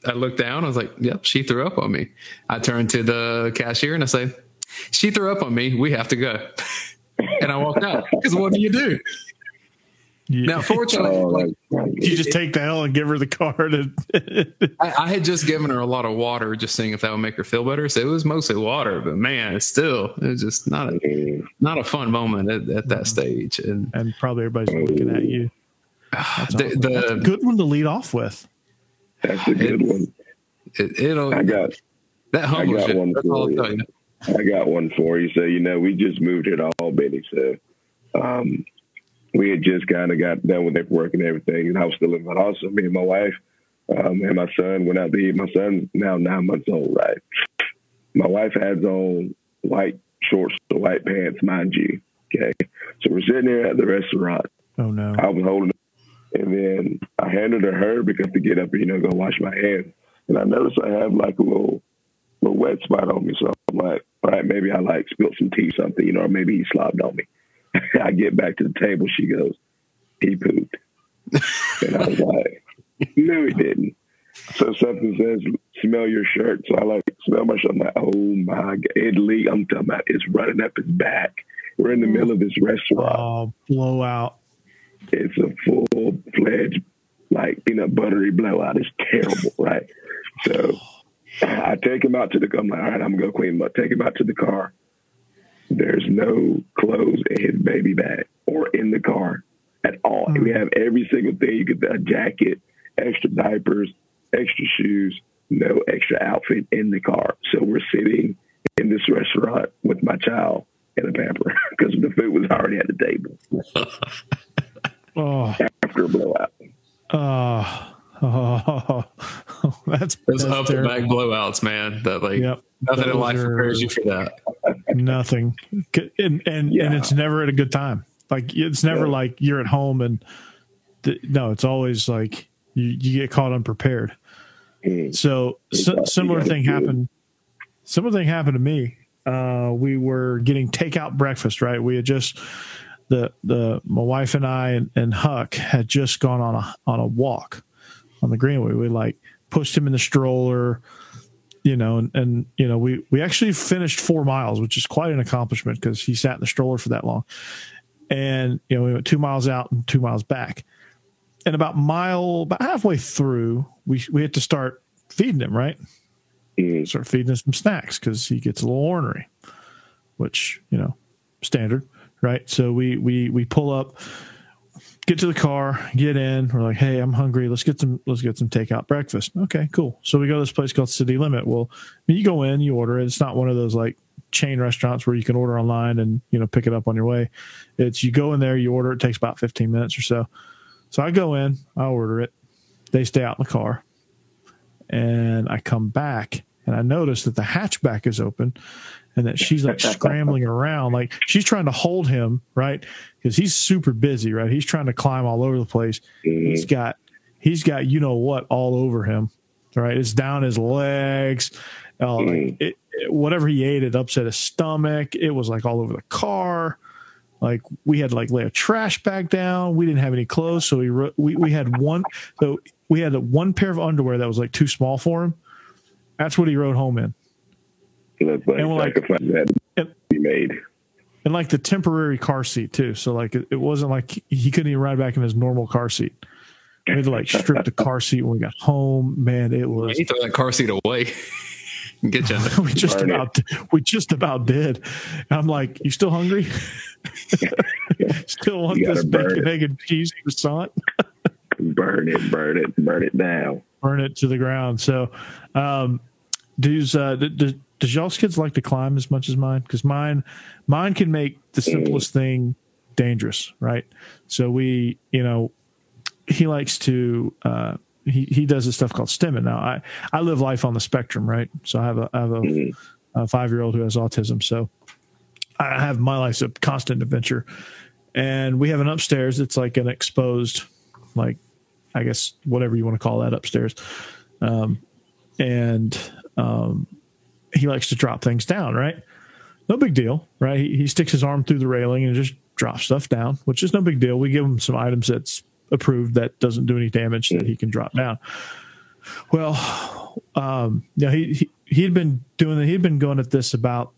I looked down, I was like, Yep, she threw up on me. I turned to the cashier and I say, She threw up on me, we have to go. <laughs> and I walked out. Because what do you do? Yeah. Now, fortunately, oh, like, you just take the hell and give her the card. And <laughs> I, I, had just given her a lot of water, just seeing if that would make her feel better. So it was mostly water, but man, it's still it's just not a not a fun moment at, at that mm-hmm. stage. And and probably everybody's looking at you. <sighs> That's, the, the, That's a good one to lead off with. That's a good it, one. It, will I got that humbles I got you. One for you. you. I got one for you. So you know, we just moved it all, Benny. so um, we had just kind of got done with paperwork and everything, and I was still in my house. So me and my wife um, and my son went out to eat. My son's now nine months old, right? My wife has on white shorts, the white pants, mind you. Okay, so we're sitting there at the restaurant. Oh no! I was holding, it, and then I handed her her because to get up and you know go wash my hands, and I noticed I have like a little little wet spot on me. So I'm like, all right, maybe I like spilled some tea, or something, you know, or maybe he slobbed on me. <laughs> I get back to the table. She goes, he pooped. and I was like, <laughs> no, he didn't. So something says, smell your shirt. So I like smell my shirt. I'm like, oh my God. It leak. I'm talking about it's running up his back. We're in the mm. middle of this restaurant. Oh, blowout. It's a full fledged, like peanut buttery blowout. It's terrible, right? So I take him out to the car. I'm like, all right, I'm going to go clean him up. Take him out to the car. There's no clothes in his baby bag or in the car at all. Mm-hmm. We have every single thing. You get a jacket, extra diapers, extra shoes, no extra outfit in the car. So we're sitting in this restaurant with my child in a pamper <laughs> because the food was already at the table. <laughs> oh. After a blowout. Oh. <laughs> Oh, that's those up and back blowouts, man. That like yep. nothing those in life prepares you for that. Nothing, and and, yeah. and it's never at a good time. Like it's never yeah. like you're at home and th- no, it's always like you, you get caught unprepared. Mm. So, so similar thing happened. Similar thing happened to me. Uh, we were getting takeout breakfast. Right, we had just the the my wife and I and, and Huck had just gone on a on a walk on the greenway. We like pushed him in the stroller, you know, and, and you know, we we actually finished four miles, which is quite an accomplishment because he sat in the stroller for that long. And you know, we went two miles out and two miles back. And about mile, about halfway through, we we had to start feeding him, right? Mm. Start feeding him some snacks because he gets a little ornery, which you know, standard, right? So we we we pull up get to the car, get in. We're like, hey, I'm hungry. Let's get some let's get some takeout breakfast. Okay, cool. So we go to this place called City Limit. Well, you go in, you order it. It's not one of those like chain restaurants where you can order online and you know pick it up on your way. It's you go in there, you order. It takes about 15 minutes or so. So I go in, I order it. They stay out in the car, and I come back and I notice that the hatchback is open and that she's like scrambling around, like she's trying to hold him, right? Because he's super busy, right? He's trying to climb all over the place. Mm-hmm. He's got he's got you know what all over him, right? It's down his legs. Uh, mm-hmm. it, it, whatever he ate, it upset his stomach. It was like all over the car. Like we had to like lay a trash bag down. We didn't have any clothes, so we we we had one. So we had one pair of underwear that was like too small for him. That's what he rode home in like, and we're like, and, made. And like the temporary car seat too. So like it, it wasn't like he couldn't even ride back in his normal car seat. We had to like strip the car seat when we got home. Man, it was. You throw that car seat away. <laughs> Get you. in <laughs> we just Burn about we just about did. I'm like, you still hungry? <laughs> still want this burn bacon, it. egg, and cheese croissant? Burn it, burn it, burn it down. Burn it to the ground. So, um, does uh, d- d- does y'all's kids like to climb as much as mine? Because mine, mine can make the simplest thing dangerous, right? So we, you know, he likes to. Uh, he, he does this stuff called stimming. Now I, I live life on the spectrum, right? So I have a I have a, a five year old who has autism. So I have my life's a constant adventure. And we have an upstairs. It's like an exposed, like, I guess, whatever you want to call that upstairs. Um, and um, he likes to drop things down, right? No big deal, right? He, he sticks his arm through the railing and just drops stuff down, which is no big deal. We give him some items that's approved that doesn't do any damage that he can drop down. Well, um, yeah, he, he he had been doing that, he'd been going at this about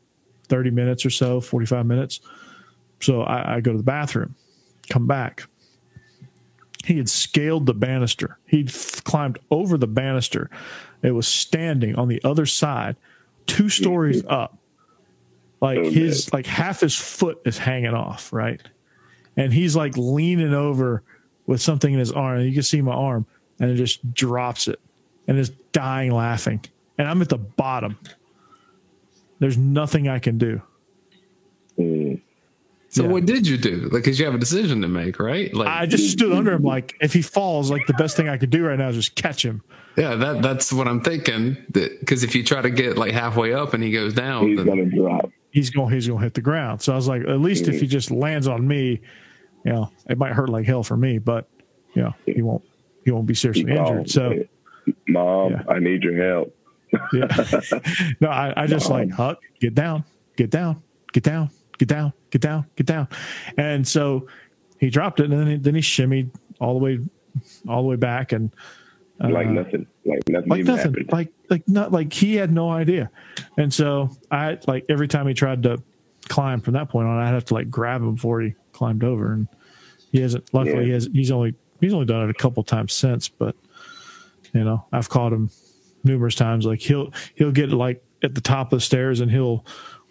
30 minutes or so, 45 minutes. So I, I go to the bathroom, come back. He had scaled the banister. He'd climbed over the banister. It was standing on the other side, two stories up. Like Oh, his like half his foot is hanging off, right? And he's like leaning over with something in his arm. And you can see my arm, and it just drops it and is dying laughing. And I'm at the bottom. There's nothing I can do. So Yeah. what did you do? Like, because you have a decision to make, right? Like, I just stood under him like if he falls, like the best thing I could do right now is just catch him. yeah, that that's what I'm thinking. That Because if you try to get like halfway up and he goes down, He's then, gonna drop. He's going he's gonna hit the ground. So I was like, at least if he just lands on me, you know, it might hurt like hell for me, but you know, he won't he won't be seriously injured. So Mom, Yeah. I need your help. yeah. <laughs> no, I, I just like Huck, get down, get down, get down, get down, get down, get down. And so he dropped it and then he, then he shimmied all the way all the way back and uh, like nothing. Like nothing like nothing happened. like like not like he had no idea and so i like every time he tried to climb from that point on i'd have to like grab him before he climbed over and he hasn't luckily Yeah. he has he's only he's only done it a couple times since but you know i've caught him numerous times like he'll he'll get like at the top of the stairs and he'll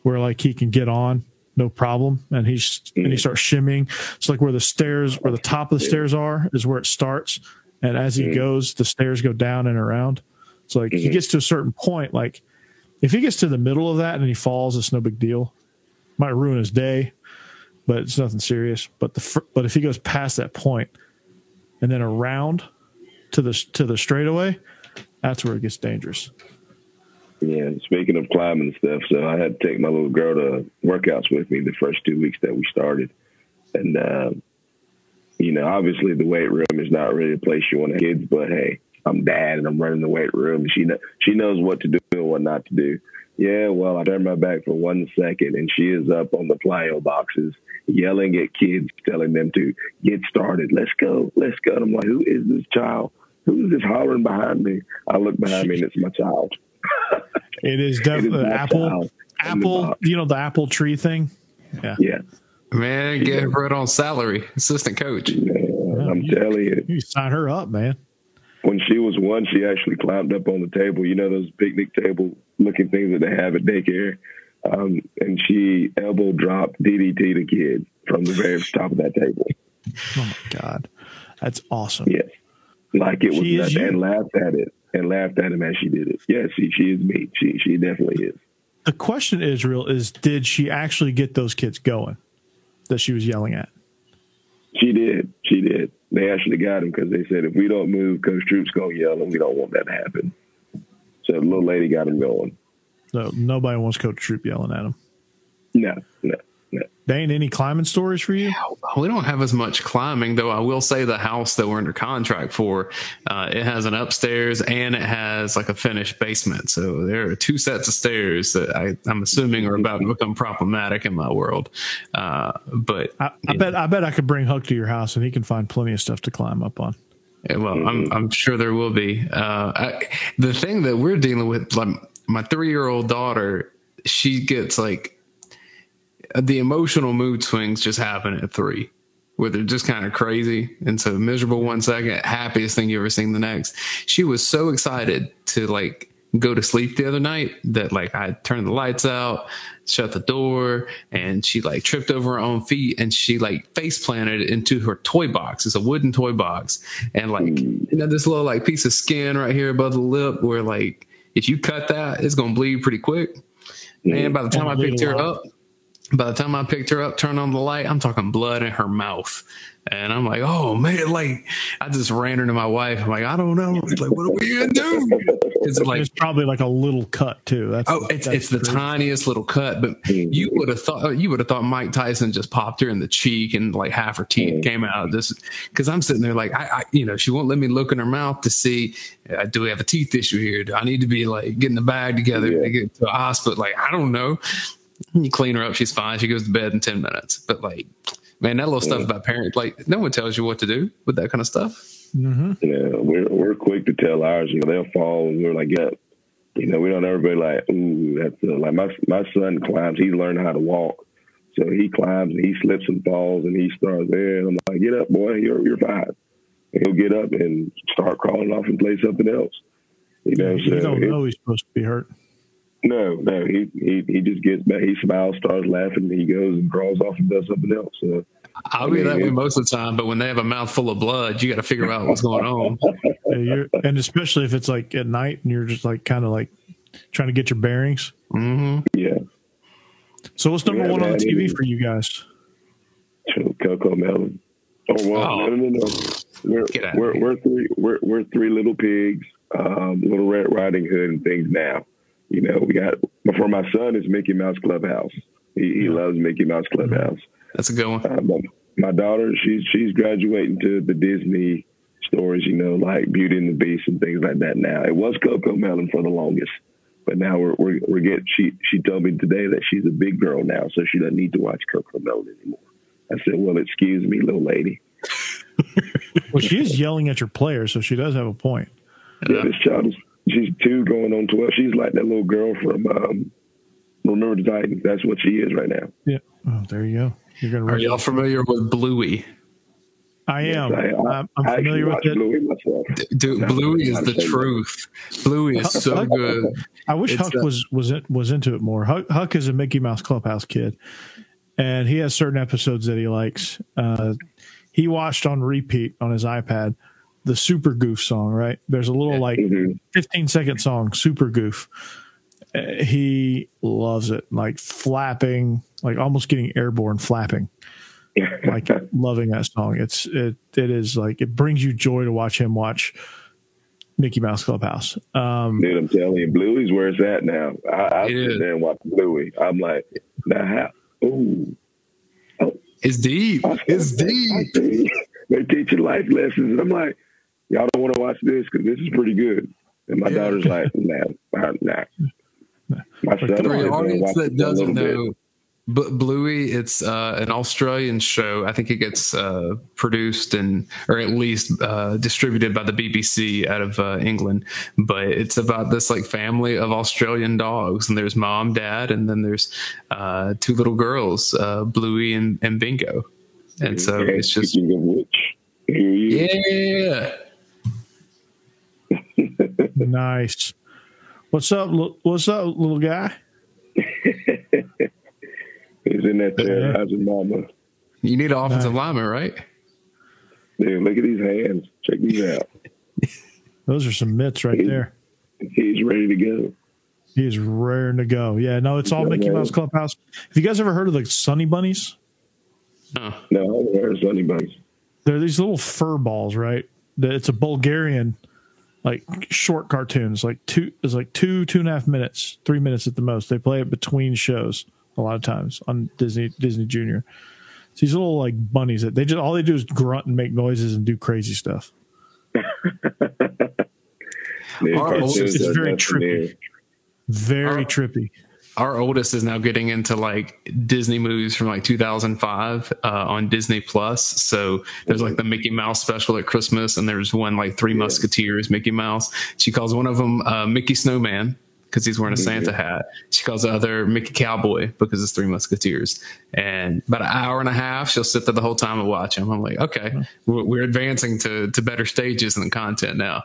where like he can get on no problem. And he's and he mm. starts shimmying. It's like where the stairs where the top of the mm. stairs are is where it starts. And as he mm. goes the stairs go down and around. It's like he mm-hmm. gets to a certain point like if he gets to the middle of that and he falls it's no big deal. Might ruin his day but it's nothing serious. But the fir- but if he goes past that point and then around to the to the straightaway that's where it gets dangerous Yeah, speaking of climbing and stuff, so I had to take my little girl to workouts with me the first two weeks that we started. And, uh, you know, obviously the weight room is not really a place you want to kids, but hey, I'm dad and I'm running the weight room. She, kn- she knows what to do and what not to do. Yeah, well, I turned my back for one second and she is up on the plyo boxes yelling at kids, telling them to get started. Let's go. Let's go. And I'm like, who is this child? Who's this hollering behind me? I look behind me and it's my child. It is It is definitely apple child. in the apple you know the apple tree thing? Yeah. Yeah. man, get right on salary, assistant coach. Man, I'm you- telling you, you sign her up man. When she was one, she actually climbed up on the table. You know those picnic table looking things that they have at daycare, um, and she elbow dropped DDT the kid from the very <laughs> top of that table. oh my god. That's awesome. Yes, like it was She nothing, and laughed at it and laughed at him as she did it. Yes, she she is me. She she definitely is. the question israel is did she actually get those kids going that she was yelling at She did. She did. They actually got him because they said if we don't move, Coach Troupe's gonna yell, and we don't want that to happen. So the little lady got him going. so nobody wants coach Troupe yelling at him No, no, no. There ain't any climbing stories for you We don't have as much climbing, though. I will say the house that we're under contract for, uh, it has an upstairs and it has like a finished basement. So there are two sets of stairs that I, I'm assuming are about to become problematic in my world. Uh, but I, I bet I bet I could bring Huck to your house and he can find plenty of stuff to climb up on. Yeah, well, I'm I'm sure there will be. Uh, I, the thing that we're dealing with, like my three year old daughter, she gets like the emotional mood swings just happen at three, where they're just kind of crazy. And so miserable one second, happiest thing you ever seen the next. She was so excited to like go to sleep the other night that like I turned the lights out, shut the door, and she like tripped over her own feet and she like face planted into her toy box. It's a wooden toy box. And like, you know, this little like piece of skin right here above the lip where like if you cut that, it's gonna bleed pretty quick. And by the time I picked her up, by the time I picked her up, turned on the light, I'm talking blood in her mouth. And I'm like, oh man, like I just ran her to my wife. I'm like, I don't know. Like, what are we gonna do? It's like it's probably like a little cut too. That's Oh, it's that's it's the crazy. tiniest little cut, but you would have thought you would have thought Mike Tyson just popped her in the cheek and like half her teeth came out. Just because I'm sitting there like I, I, you know, she won't let me look in her mouth to see uh, do we have a teeth issue here? Do I need to be like getting the bag together to get to a hospital? Like I don't know. You clean her up, she's fine. She goes to bed in ten minutes. But like, man, that little stuff about parents, like no one tells you what to do with that kind of stuff. Yeah, we're we're quick to tell ours. You know, they'll fall, and we're like, yeah. You know, we don't ever be like, ooh, that's uh, like my my son climbs. He's learned how to walk, so he climbs and he slips and falls, and he starts there. And I'm like, get up, boy, you're you're fine. And he'll get up and start crawling off and play something else. You know, You so don't it- know he's supposed to be hurt. No, no, he, he he just gets back. He smiles, starts laughing, and he goes and crawls off and does something else. So I'll be that way most of the time, but when they have a mouthful of blood, you got to figure out what's going on. <laughs> Yeah, you're, and especially if it's like at night and you're just like kind of like trying to get your bearings. yeah, So what's number Yeah, one on the TV for you guys? CoComelon. Oh well, Oh. no, no, no. We're Get out of we're, we're three we're we're three little pigs, um, little Red Riding Hood and things. Now, you know, we got before my son is Mickey Mouse Clubhouse. He, he loves Mickey Mouse Clubhouse. That's a good one. Uh, but my daughter, she's she's graduating to the Disney stories, you know, like Beauty and the Beast and things like that. Now it was CoComelon for the longest, but now we're we're, we're getting. She she told me today that she's a big girl now, so she doesn't need to watch CoComelon anymore. I said, well, excuse me, little lady. Well, she is yelling at your player, so she does have a point. Yeah, this child is she's two going on twelve. She's like that little girl from um, Remember the Titans. That's what she is right now. Yeah. Oh, there you go. You're gonna. Are y'all familiar with Bluey? I am. I, I, I'm, I'm I familiar with it. Bluey myself. Dude, No, Bluey is the saying- truth. Bluey is so good. I wish It's, Huck uh, was was it, was into it more. Huck, Huck is a Mickey Mouse Clubhouse kid, and he has certain episodes that he likes. Uh, he watched on repeat on his iPad the Super Goof song. Right there's a little like Mhm. 15 second song, Super Goof. Uh, he loves it, like flapping, like almost getting airborne, flapping. <laughs> like loving that song. It's it it is like it brings you joy to watch him watch Mickey Mouse Clubhouse. Um, Dude, I'm telling you, Bluey's where it's at now. I, I It is. sit there and watch Bluey. I'm like, now how? Ooh, oh. It's deep. It's deep. They're teaching life lessons, and I'm like, y'all don't want to watch this because this is pretty good. And my Yeah. daughter's like, nah, <laughs> nah, nah. My son For For is your gonna audience that it for a doesn't know, B- Bluey, it's uh, an Australian show. I think it gets uh, produced and, or at least uh, distributed by the BBC out of uh, England. But it's about this like family of Australian dogs, and there's mom, dad, and then there's uh, two little girls, uh, Bluey and, and Bingo. And so it's just of which, here you yeah. Nice. What's up? What's up, little guy? <laughs> He's in that terrorizing mama. You need an offensive lineman, right? Dude, look at these hands. Check these out. <laughs> Those are some mitts right there. He's ready to go. He is raring to go. Yeah, no, it's all Mickey Mouse Clubhouse. Have you guys ever heard of the Sunny Bunnies? Oh, No, I haven't heard of Sunny Bunnies. They're these little fur balls, right? That- It's a Bulgarian, like short cartoons, like two. It's like two, two and a half minutes, three minutes at the most. They play it between shows a lot of times on Disney Disney Junior. It's these little like bunnies that they just all they do is grunt and make noises and do crazy stuff. <laughs> They're Our cartoons, oldest is that's very trippy. there. Very Uh, trippy. Our oldest is now getting into like Disney movies from like 2005 uh, on Disney Plus. So there's like the Mickey Mouse special at Christmas, and there's one like Three Musketeers Mickey Mouse. She calls one of them uh, Mickey Snowman. because he's wearing a Santa hat. She calls the other Mickey Cowboy because it's Three Musketeers. And about an hour and a half, she'll sit there the whole time and watch him. I'm like, okay, we're, we're advancing to to better stages and content now.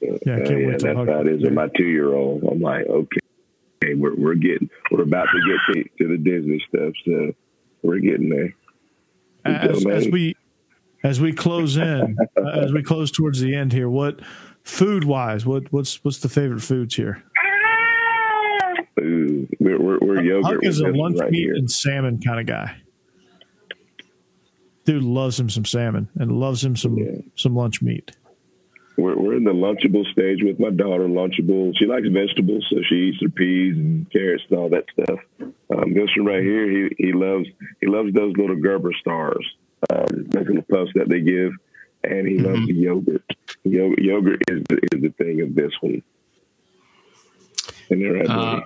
Yeah, I can't Uh, yeah, wait to that's hug how it is with my two year old. I'm like, okay, we're we're getting we're about to get to, to the Disney stuff, so we're getting there. as, as we as we close in <laughs> uh, as we close towards the end here what food wise what what's what's the favorite foods here ooh, we're we're, we're yogurt. Huck is a lunch right meat here. and salmon kind of guy dude loves him some salmon and loves him some Yeah. some lunch meat We're we're in the lunchable stage with my daughter. Lunchable. She likes vegetables, so she eats her peas and carrots and all that stuff. Um, this one right here, he he loves he loves those little Gerber stars, um, those little puffs that they give, and he loves the yogurt. Yo- yogurt is the, is the thing of this one. And they're right Uh.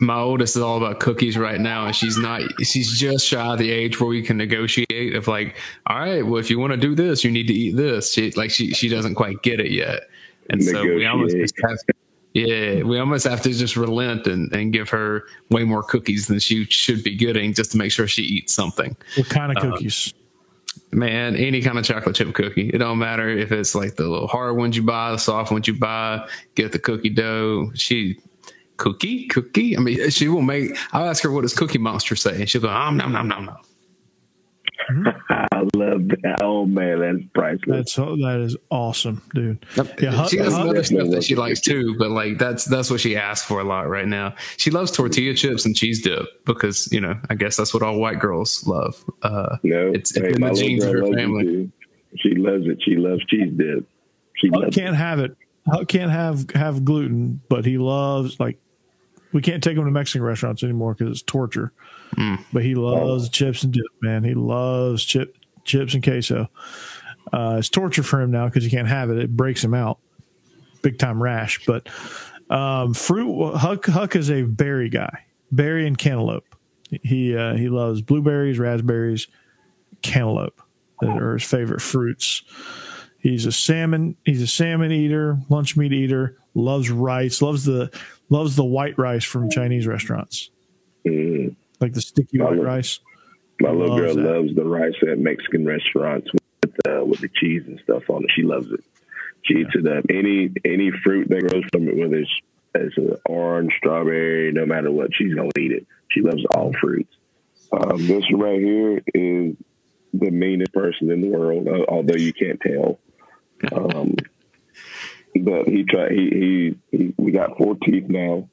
My oldest is all about cookies right now, and she's not. She's just shy of the age where we can negotiate. Of like, all right, well, if you want to do this, you need to eat this. She like she she doesn't quite get it yet, and so we almost just have. Yeah, we almost have to just relent and, and give her way more cookies than she should be getting just to make sure she eats something. what kind of um, cookies Man, any kind of chocolate chip cookie. It don't matter if it's like the little hard ones you buy, the soft ones you buy, get the cookie dough. She cookie, cookie. I mean, she will make I'll ask her what does Cookie Monster say? And she'll go, um nom nom nom nom. <laughs> I love that. Oh man, that's priceless. that's that is awesome dude yeah she has other stuff that she likes too, but like that's that's what she asks for a lot right now. She loves tortilla chips and cheese dip because, you know, I guess that's what all white girls love. Uh no, it's hey, in the genes of her family. She loves it. She loves cheese dip. She Huck loves can't have it Huck can't have have gluten but he loves like we can't take him to Mexican restaurants anymore because it's torture. But he loves chips and dip, man. He loves chip chips and queso. Uh, it's torture for him now because he can't have it. It breaks him out, big time rash. But um, fruit Huck Huck is a berry guy, berry and cantaloupe. He uh, he loves blueberries, raspberries, cantaloupe. That are his favorite fruits. He's a salmon. He's a salmon eater, lunch meat eater. Loves rice. Loves the loves the white rice from Chinese restaurants, Mm. like the sticky white love- rice. My little Loves girl that. loves the rice at Mexican restaurants with uh, with the cheese and stuff on it. She loves it. She eats it up. Any any fruit that grows from it, whether it's it's an orange, strawberry, no matter what, she's gonna eat it. She loves all fruits. Um, this right here is the meanest person in the world, uh, although you can't tell. <laughs> Um, but he tried. He, he he we got four teeth now,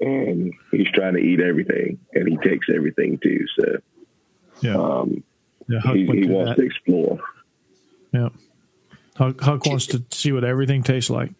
and he's trying to eat everything, and he takes everything too. So Yeah, um, yeah. Huck he, he wants that. to explore. Yeah, Huck, Huck wants to see what everything tastes like.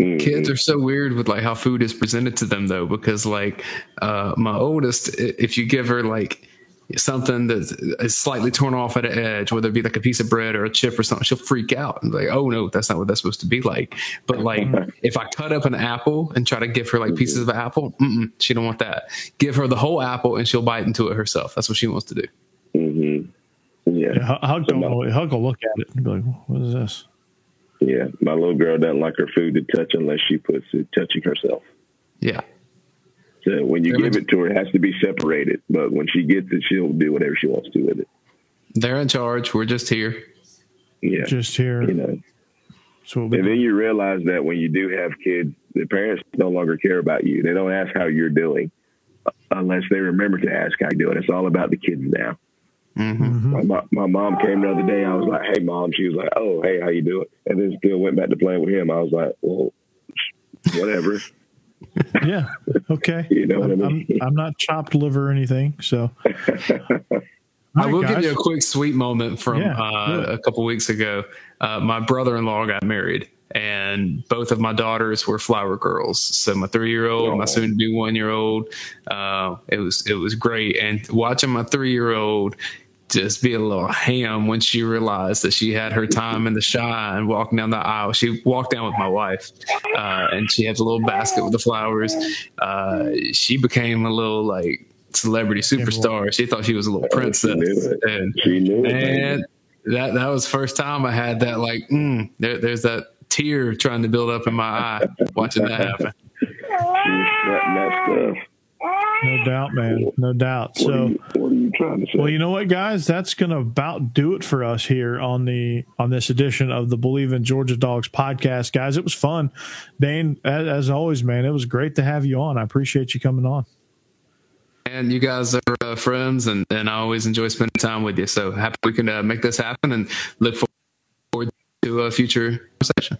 Mm. kids are so weird with like how food is presented to them though because like uh my oldest if you give her like something that is slightly torn off at an edge whether it be like a piece of bread or a chip or something she'll freak out and be like oh no that's not what that's supposed to be like. But like if i cut up an apple and try to give her like pieces of apple mm-mm, she don't want that. Give her the whole apple and she'll bite into it herself. That's what she wants to do. Hmm Yeah, Yeah, Huck, Huck, don't know, Huck will look at it and be like, "What is this?" yeah. My little girl doesn't like her food to touch unless she puts it touching herself. yeah So when you Every- give it to her, it has to be separated. But when she gets it, she'll do whatever she wants to with it. they're in charge we're just here Yeah, Just here. you know. So we'll be And then you realize that when you do have kids, the parents no longer care about you. They don't ask how you're doing unless they remember to ask how you're doing. It's all about the kids now. hmm My, mo- my mom came the other day. I was like, "Hey, mom." She was like, "Oh, hey, how you doing?" And then still went back to playing with him. I was like, "Well, whatever." <laughs> yeah. Okay. You know what I I'm, mean? I'm, I'm not chopped liver or anything. So <laughs> I will right, give you a quick sweet moment from Yeah, uh, a couple weeks ago. Uh, my brother-in-law got married, and both of my daughters were flower girls. So my three-year-old, my Oh. soon-to-be one-year-old, uh, it was it was great. And watching my three-year-old just be a little ham when she realized that she had her time in the shine walking down the aisle. She walked down with my wife, uh, and she had a little basket with the flowers. Uh, she became a little like celebrity superstar. She thought she was a little princess, and She knew it, and that that was the first time I had that like mm, there, there's that tear trying to build up in my eye watching that happen. That, that stuff. No doubt, man. No doubt. What, are So, you, what are you trying to say? well, you know what, guys? That's going to about do it for us here on the on this edition of the Believe in Georgia Dogs podcast, guys. It was fun, Dayne. As, as always, man, it was great to have you on. I appreciate you coming on. And you guys are uh, friends, and, and I always enjoy spending time with you. So happy we can uh, make this happen and look forward to a future conversation.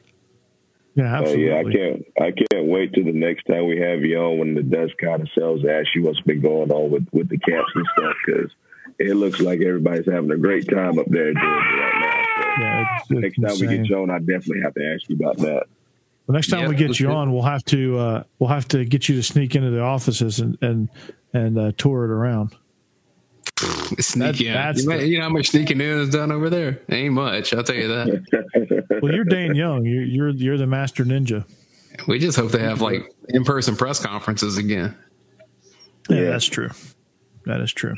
Yeah, Oh absolutely. yeah, I can't. I can't wait till the next time we have you on when the dust kind of settles. to Ask you what's been going on with with the camps and stuff because it looks like everybody's having a great time up there in Georgia right now. So Yeah, it's, next it's time we get you on, I definitely have to ask you about that. The next time Yeah, we get you do it. on, we'll have to uh, we'll have to get you to sneak into the offices and and and uh, tour it around. Sneaking, that's you, the- know, you know how much sneaking in is done over there? Ain't much, I'll tell you that. <laughs> Well, you're Dayne Young. You're you're, you're the master ninja. We just hope they have like in-person press conferences again. Yeah, Yeah. that's true. That is true.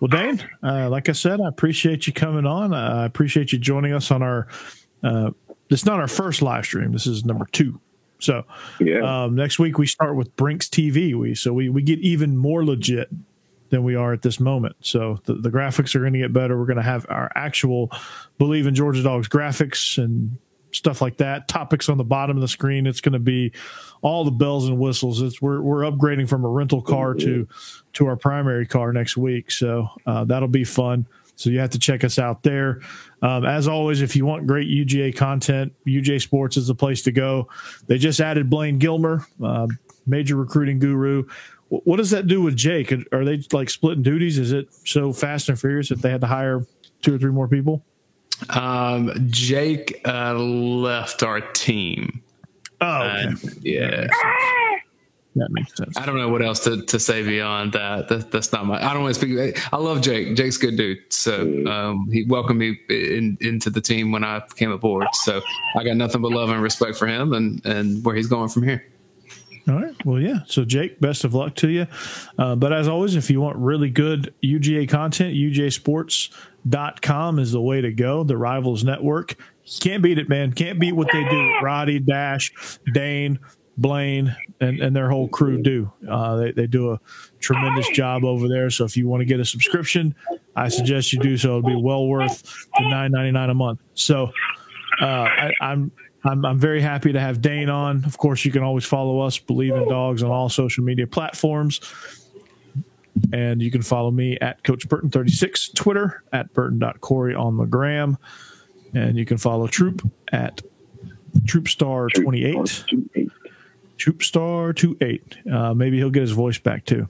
Well, Dayne, uh, like I said, I appreciate you coming on. Uh, I appreciate you joining us on our. Uh, this is not our first live stream. This is number two. So Yeah. um, next week we start with Brinks TV. We so we we get even more legit than we are at this moment. So the, the graphics are going to get better. We're going to have our actual believe in Georgia Dogs graphics and stuff like that. Topics on the bottom of the screen. It's going to be all the bells and whistles. It's we're we're upgrading from a rental car to to our primary car next week. So uh, that'll be fun. So you have to check us out there. Um, as always, if you want great UGA content, UGASports is the place to go. They just added Blaine Gilmer, uh, major recruiting guru. Wh- What does that do with Jake? Are they like splitting duties? Is it so fast and furious that they had to hire two or three more people? Um, Jake uh, left our team. Oh, okay. Uh, yeah. that makes sense. I don't know what else to, to say beyond that. that. That's not my. I don't want to speak. I love Jake. Jake's a good dude. So um, he welcomed me in, into the team when I came aboard. So I got nothing but love and respect for him and and where he's going from here. All right. Well, yeah. So, Jake, best of luck to you. Uh, but as always, if you want really good UGA content, UGASports.com is the way to go. The Rivals Network. Can't beat it, man. Can't beat what they do. Radi, Dash, Dayne, Blaine, and, and their whole crew do. Uh, they, they do a tremendous job over there. So, if you want to get a subscription, I suggest you do so. It'll be well worth the nine ninety nine a month. So, uh, I, I'm I'm I'm very happy to have Dayne on. Of course, you can always follow us, Bleav in Dogs, on all social media platforms. And you can follow me at Coach Burton36, Twitter, at Burton.Corey on the gram. And you can follow Troupe at Troopstar28. Troopstar28. Uh, maybe he'll get his voice back too.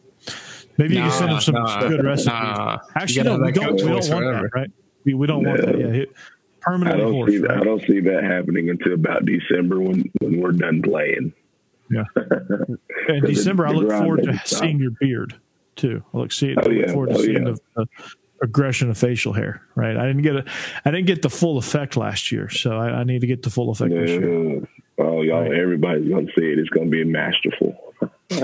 Maybe you can send him some Nah, good recipes. nah. Actually, You no, we don't, we don't want forever. that, right? We, we don't want that. No. Yeah, he- I don't hoarse, see that. right? I don't see that happening until about December when when we're done playing. Yeah. <laughs> In December, I look forward to seeing your beard too. I look see. Oh, I look yeah. forward to Oh, seeing yeah. the, the aggression of facial hair. Right. I didn't get a. I didn't get the full effect last year, so I, I need to get the full effect this year. Oh, y'all! Everybody's gonna see it. It's gonna be masterful.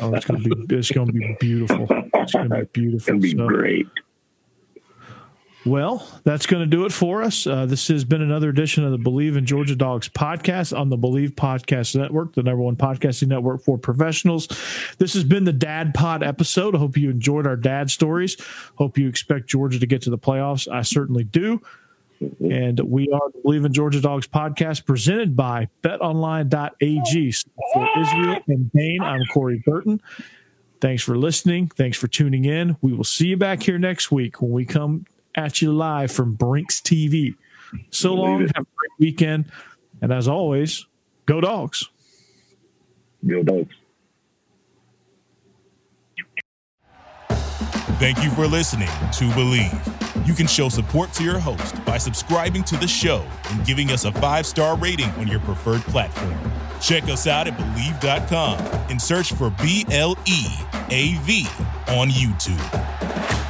Oh, it's gonna be. It's gonna be beautiful. It's gonna be <laughs> It's gonna be So- great. Well, that's going to do it for us. Uh, this has been another edition of the Bleav in Georgia Dogs podcast on the Bleav Podcast Network, the number one podcasting network for professionals. This has been the Dad Pod episode. I hope you enjoyed our dad stories. Hope you expect Georgia to get to the playoffs. I certainly do. And we are the Believe in Georgia Dogs podcast presented by betonline.ag. So For Israel and Dayne, I'm Corey Burton. Thanks for listening. Thanks for tuning in. We will see you back here next week when we come at you live from Brinks TV. So long. Believe Have a great weekend. And as always, go dogs. Go dogs. Thank you for listening to Bleav. You can show support to your host by subscribing to the show and giving us a five star rating on your preferred platform. Check us out at Bleav.com and search for B L E A V on YouTube.